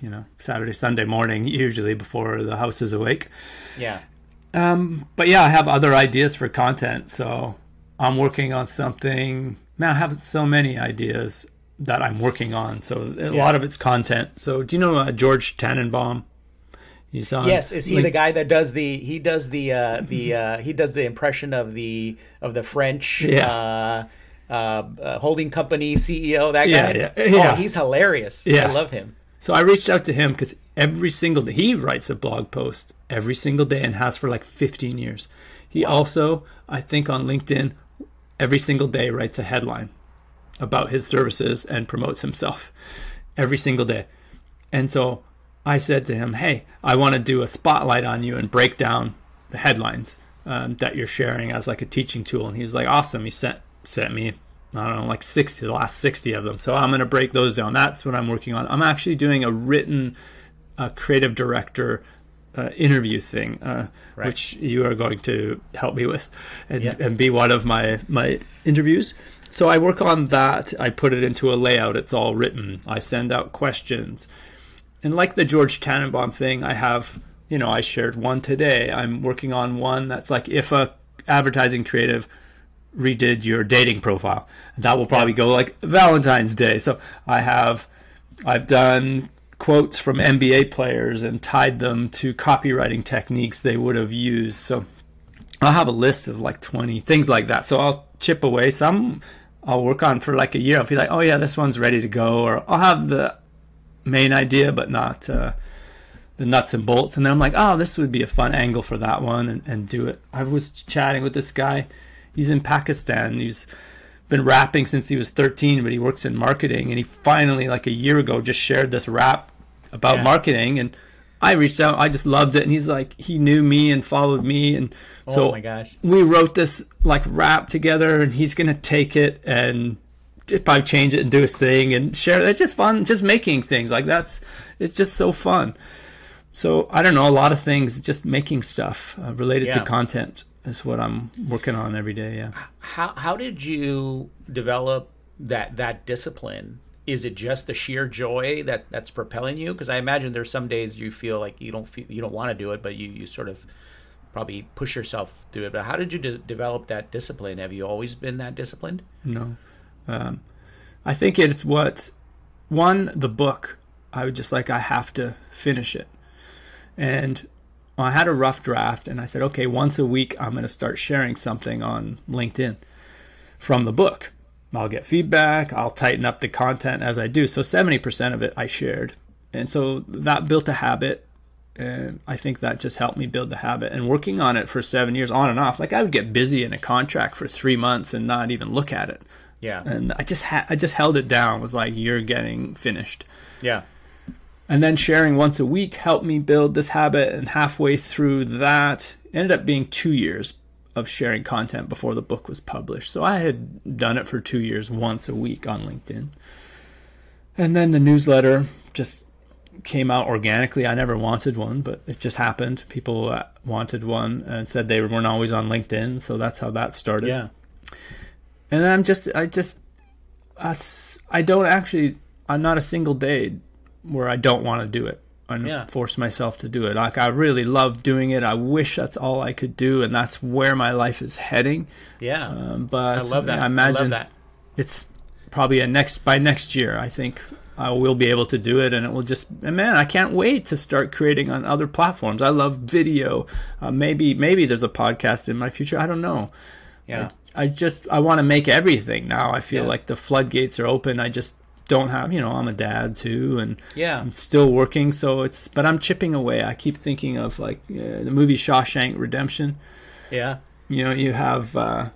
D: you know, Saturday, Sunday morning, usually before the house is awake
C: yeah.
D: but yeah, I have other ideas for content. So I'm working on something. Man, I have so many ideas that I'm working on. So a lot of it's content. So do you know uh, George Tannenbaum? He's on.
C: Yes, is he
D: Link-
C: the guy that does the he does the uh the uh he does the impression of the of the French
D: Yeah.
C: Uh uh, holding company CEO that
D: Yeah,
C: guy?
D: yeah, yeah.
C: Oh, he's hilarious.
D: Yeah.
C: I love him.
D: So I reached out to him because every single day he writes a blog post every single day and has for like 15 years. He also, I think, on LinkedIn, every single day writes a headline about his services and promotes himself every single day. And so I said to him, "Hey, I want to do a spotlight on you and break down the headlines um, that you're sharing as like a teaching tool." And he was like, "Awesome!" He sent sent me I don't know like sixty, the last sixty of them. So I'm going to break those down. That's what I'm working on. I'm actually doing a written uh, creative director uh, interview thing, uh,
C: Right.
D: which you are going to help me with, and,
C: Yeah.
D: and be one of my my interviews. So I work on that. I put it into a layout. It's all written. I send out questions, and like the George Tannenbaum thing, I have you know I shared one today. I'm working on one that's like if a advertising creative redid your dating profile. That will probably go like Valentine's Day. So I have I've done quotes from NBA players and tied them to copywriting techniques they would have used. So I'll have a list of like 20 things like that. So I'll chip away some I'll work on for like a year. I'll be like, "Oh yeah, this one's ready to go." Or I'll have the main idea but not uh the nuts and bolts and then I'm like, "Oh, this would be a fun angle for that one." and, and do it. I was chatting with this guy. He's in Pakistan. He's been rapping since he was 13, but he works in marketing. And he finally, like a year ago, just shared this rap about
C: Yeah.
D: marketing. And I reached out. I just loved it. And he's like, he knew me and followed me. And so
C: oh my gosh.
D: we wrote this like rap together. And he's gonna take it and probably change it and do his thing and share. it. It's just fun, just making things like that's. It's just so fun. So I don't know a lot of things. Just making stuff uh, related
C: Yeah.
D: to content is what I'm working on every day. Yeah.
C: How how did you develop that that discipline? Is it just the sheer joy that that's propelling you? Because I imagine there's some days you feel like you don't feel you don't want to do it, but you you sort of probably push yourself to it. But how did you de- develop that discipline? Have you always been that disciplined?
D: No. Um, I think it's what one the book. I would just like I have to finish it, and I had a rough draft, and I said, okay, once a week I'm going to start sharing something on LinkedIn from the book. I'll get feedback. I'll tighten up the content as I do. So 70% of it I shared, and so that built a habit. And I think that just helped me build the habit. And working on it for seven years, on and off, like I would get busy in a contract for three months and not even look at it
C: Yeah.
D: and I just ha- I just held it down. Was like, you're getting finished.
C: Yeah.
D: And then sharing once a week helped me build this habit. And halfway through that, ended up being two years of sharing content before the book was published. So I had done it for two years, once a week on LinkedIn. And then the newsletter just came out organically. I never wanted one, but it just happened. People uh, wanted one and said they weren't always on LinkedIn, so that's how that started
C: Yeah.
D: and then I'm just I just I, I don't actually I'm not a single day where I don't want to do it. and
C: Yeah.
D: force myself to do it. Like I really love doing it. I wish that's all I could do, and that's where my life is heading.
C: Yeah.
D: Um, but
C: I love that.
D: I imagine
C: I love that.
D: it's probably a next by next year. I think I will be able to do it, and it will just. And man, I can't wait to start creating on other platforms. I love video. Uh, maybe maybe there's a podcast in my future. I don't know.
C: Yeah.
D: I just I want to make everything now. I feel
C: Yeah.
D: like the floodgates are open. I just don't have, you know, I'm a dad too, and
C: Yeah.
D: I'm still working. So it's, but I'm chipping away. I keep thinking of like uh, the movie Shawshank Redemption.
C: Yeah.
D: You know, you have uh,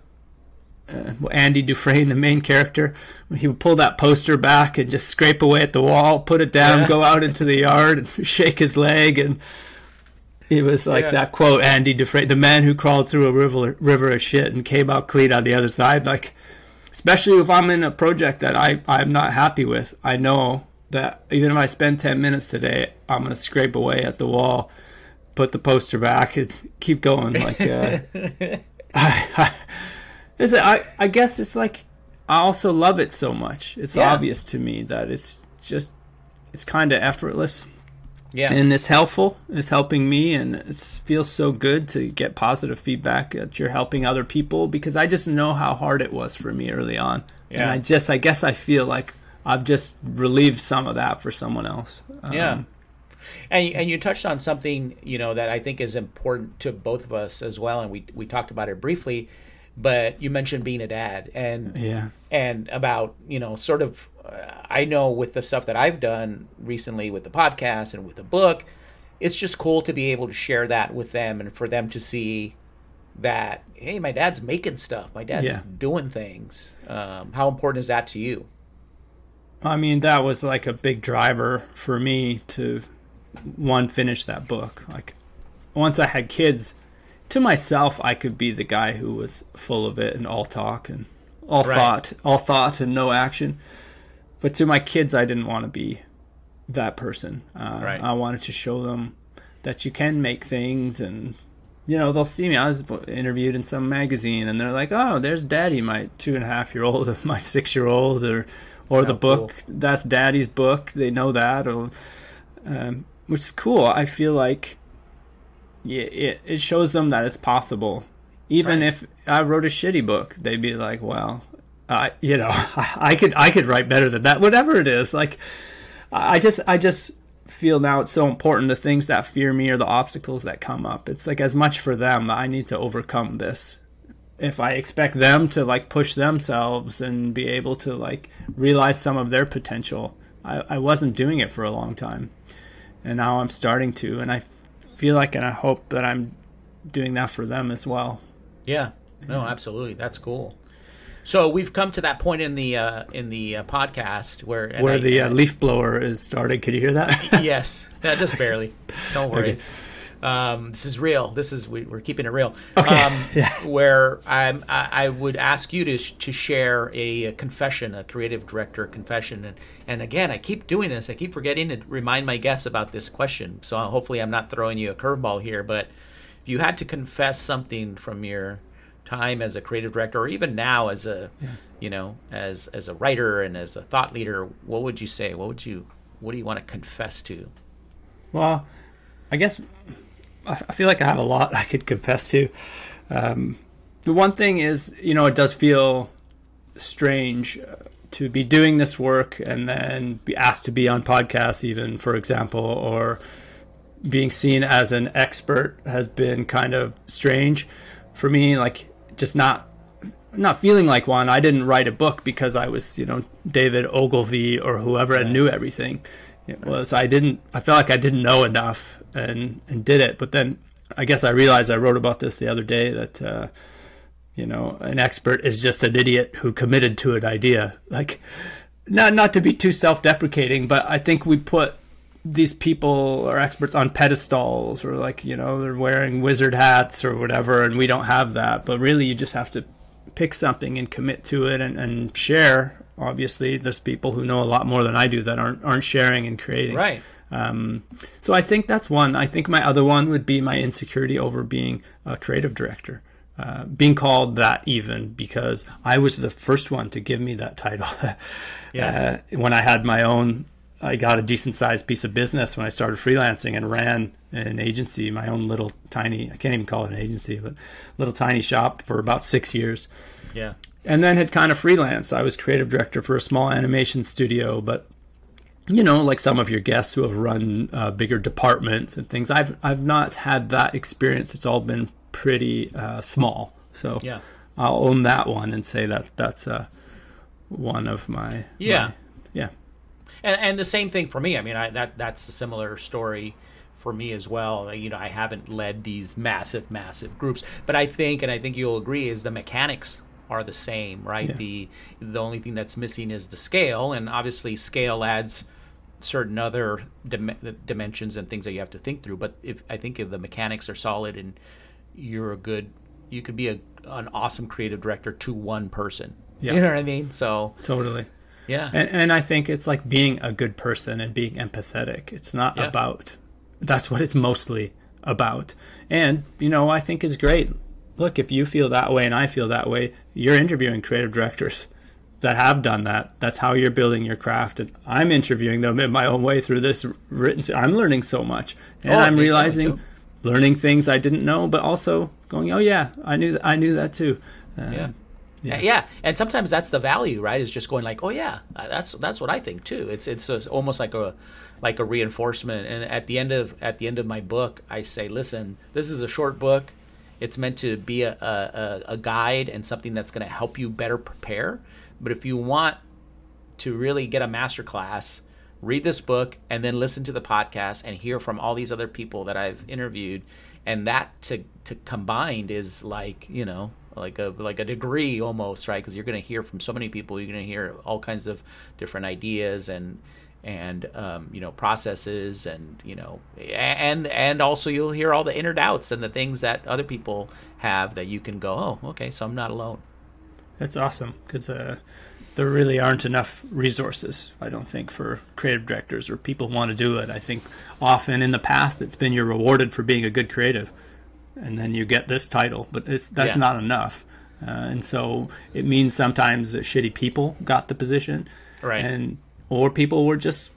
D: uh, Andy Dufresne, the main character. He would pull that poster back and just scrape away at the wall, put it down,
C: Yeah.
D: go out into the yard, and shake his leg, and it was like
C: Yeah.
D: that quote, Andy Dufresne, the man who crawled through a river, river of shit and came out clean on the other side. Like, especially if I'm in a project that I, I'm not happy with, I know that even if I spend 10 minutes today, I'm going to scrape away at the wall, put the poster back, and keep going. Like, uh, I, I, is it, I, I guess it's like, I also love it so much. It's
C: Yeah.
D: obvious to me that it's just, it's kind of effortless
C: Yeah.
D: and it's helpful. It's helping me, and it feels so good to get positive feedback that you're helping other people because I just know how hard it was for me early on, and I just, I guess, I feel like I've just relieved some of that for someone else. Um,
C: Yeah. And, and you touched on something, you know, that I think is important to both of us as well. And we, we talked about it briefly, but you mentioned being a dad and,
D: yeah,
C: and about, you know, sort of, I know with the stuff that I've done recently with the podcast and with the book, it's just cool to be able to share that with them and for them to see that, hey, my dad's making stuff. My dad's
D: Yeah.
C: doing things. Um, how important is that to you?
D: I mean, that was like a big driver for me to one finish that book. Like once I had kids, to myself, I could be the guy who was full of it and all talk and all
C: Right.
D: thought, all thought and no action. But to my kids, I didn't want to be that person. Uh,
C: Right.
D: I wanted to show them that you can make things and you know they'll see me i was interviewed in some magazine and they're like oh there's daddy my two and a half year old or my six year old or or the
C: Oh,
D: book
C: cool.
D: that's daddy's book they know that or um, which is cool i feel like yeah, it, it shows them that it's possible even
C: Right.
D: if i wrote a shitty book they'd be like well I you know I, I could i could write better than that whatever it is like I just I just feel now it's so important the things that fear me or the obstacles that come up. It's like as much for them I need to overcome this. If I expect them to like push themselves and be able to like realize some of their potential, I, I wasn't doing it for a long time. And now I'm starting to and I feel like and I hope that I'm doing that for them as well.
C: Yeah. No, absolutely. That's cool. So we've come to that point in the uh, in the uh, podcast where
D: Where
C: I-
D: the uh, leaf blower is starting. Can you hear that?
C: yes, just barely. Don't worry.
D: Okay.
C: Um, this is real. This is we, we're keeping it real.
D: Okay.
C: Um,
D: Yeah.
C: Where I'm, I, I would ask you to sh- to share a, a confession, a creative director confession, and and again, I keep doing this. I keep forgetting to remind my guests about this question. So hopefully, I'm not throwing you a curveball here. But if you had to confess something from your time as a creative director, or even now as a, you know, as as a writer and as a thought leader, what would you say? What would you What do you want to confess to?
D: Well, I guess I I feel like I have a lot I could confess to. Um, the one thing is, you know, it does feel strange uh, to be doing this work and then be asked to be on podcasts, even for example, or being seen as an expert has been kind of strange for me. Like, just not not feeling like one. I didn't write a book because I was, you know, David Ogilvy or whoever and knew everything. It was I didn't. I felt like I didn't know enough and and did it. But then I guess I realized I wrote about this the other day that uh, you know an expert is just an idiot who committed to an idea. Like not not to be too self-deprecating, but I think we put these people are experts on pedestals or like you know they're wearing wizard hats or whatever and we don't have that but really you just have to pick something and commit to it and, and share obviously there's people who know a lot more than i do that aren't aren't sharing and creating
C: Right.
D: um, so I think that's one. I think my other one would be my insecurity over being a creative director, uh, being called that even because I was the first one to give me that title.
C: Yeah.
D: uh, when I had my own I got a decent sized piece of business when I started freelancing and ran an agency, my own little tiny, I can't even call it an agency, but little tiny shop for about six years.
C: Yeah.
D: And then had kind of freelanced. I was creative director for a small animation studio, but you know, like some of your guests who have run uh, bigger departments and things, I've I've not had that experience. It's all been pretty uh, small. So
C: Yeah.
D: I'll own that one and say that that's uh, one of my
C: Yeah.
D: my- yeah.
C: And and the same thing for me. I mean, I that that's a similar story for me as well. You know, I haven't led these massive, massive groups, but I think, and I think you'll agree, is the mechanics are the same, right?
D: Yeah.
C: The the only thing that's missing is the scale, and obviously scale adds certain other dim- dimensions and things that you have to think through. But if I think if the mechanics are solid and you're a good, you could be a an awesome creative director to one person.
D: Yeah.
C: You know what I mean? So
D: Totally.
C: Yeah,
D: And, and I think it's like being a good person and being empathetic. It's not
C: Yeah.
D: about. That's what it's mostly about. And you know, I think is great. Look, if you feel that way and I feel that way, you're interviewing creative directors that have done that. That's how you're building your craft. And I'm interviewing them in my own way through this written. I'm learning so much, and
C: Oh,
D: I'm realizing, learning things I didn't know, but also going, oh yeah, I knew I knew that too. Uh,
C: yeah.
D: Yeah.
C: yeah. and sometimes that's the value, right? Is just going like, oh yeah, uh, that's that's what I think too. It's it's a, almost like a like a reinforcement. And at the end of at the end of my book, I say, listen, this is a short book. It's meant to be a a, a guide and something that's going to help you better prepare. But if you want to really get a master class, read this book and then listen to the podcast and hear from all these other people that I've interviewed. And that to to combined is like you know like a like a degree almost right because you're going to hear from so many people. You're going to hear all kinds of different ideas and and um, you know processes and you know and and also you'll hear all the inner doubts and the things that other people have that you can go oh okay so I'm not alone.
D: That's awesome because uh, there really aren't enough resources, I don't think, for creative directors or people who want to do it. I think often in the past it's been you're rewarded for being a good creative, and then you get this title, but it's, that's
C: Yeah.
D: not enough. Uh, and so it means sometimes that shitty people got the position,
C: Right.
D: And or people were just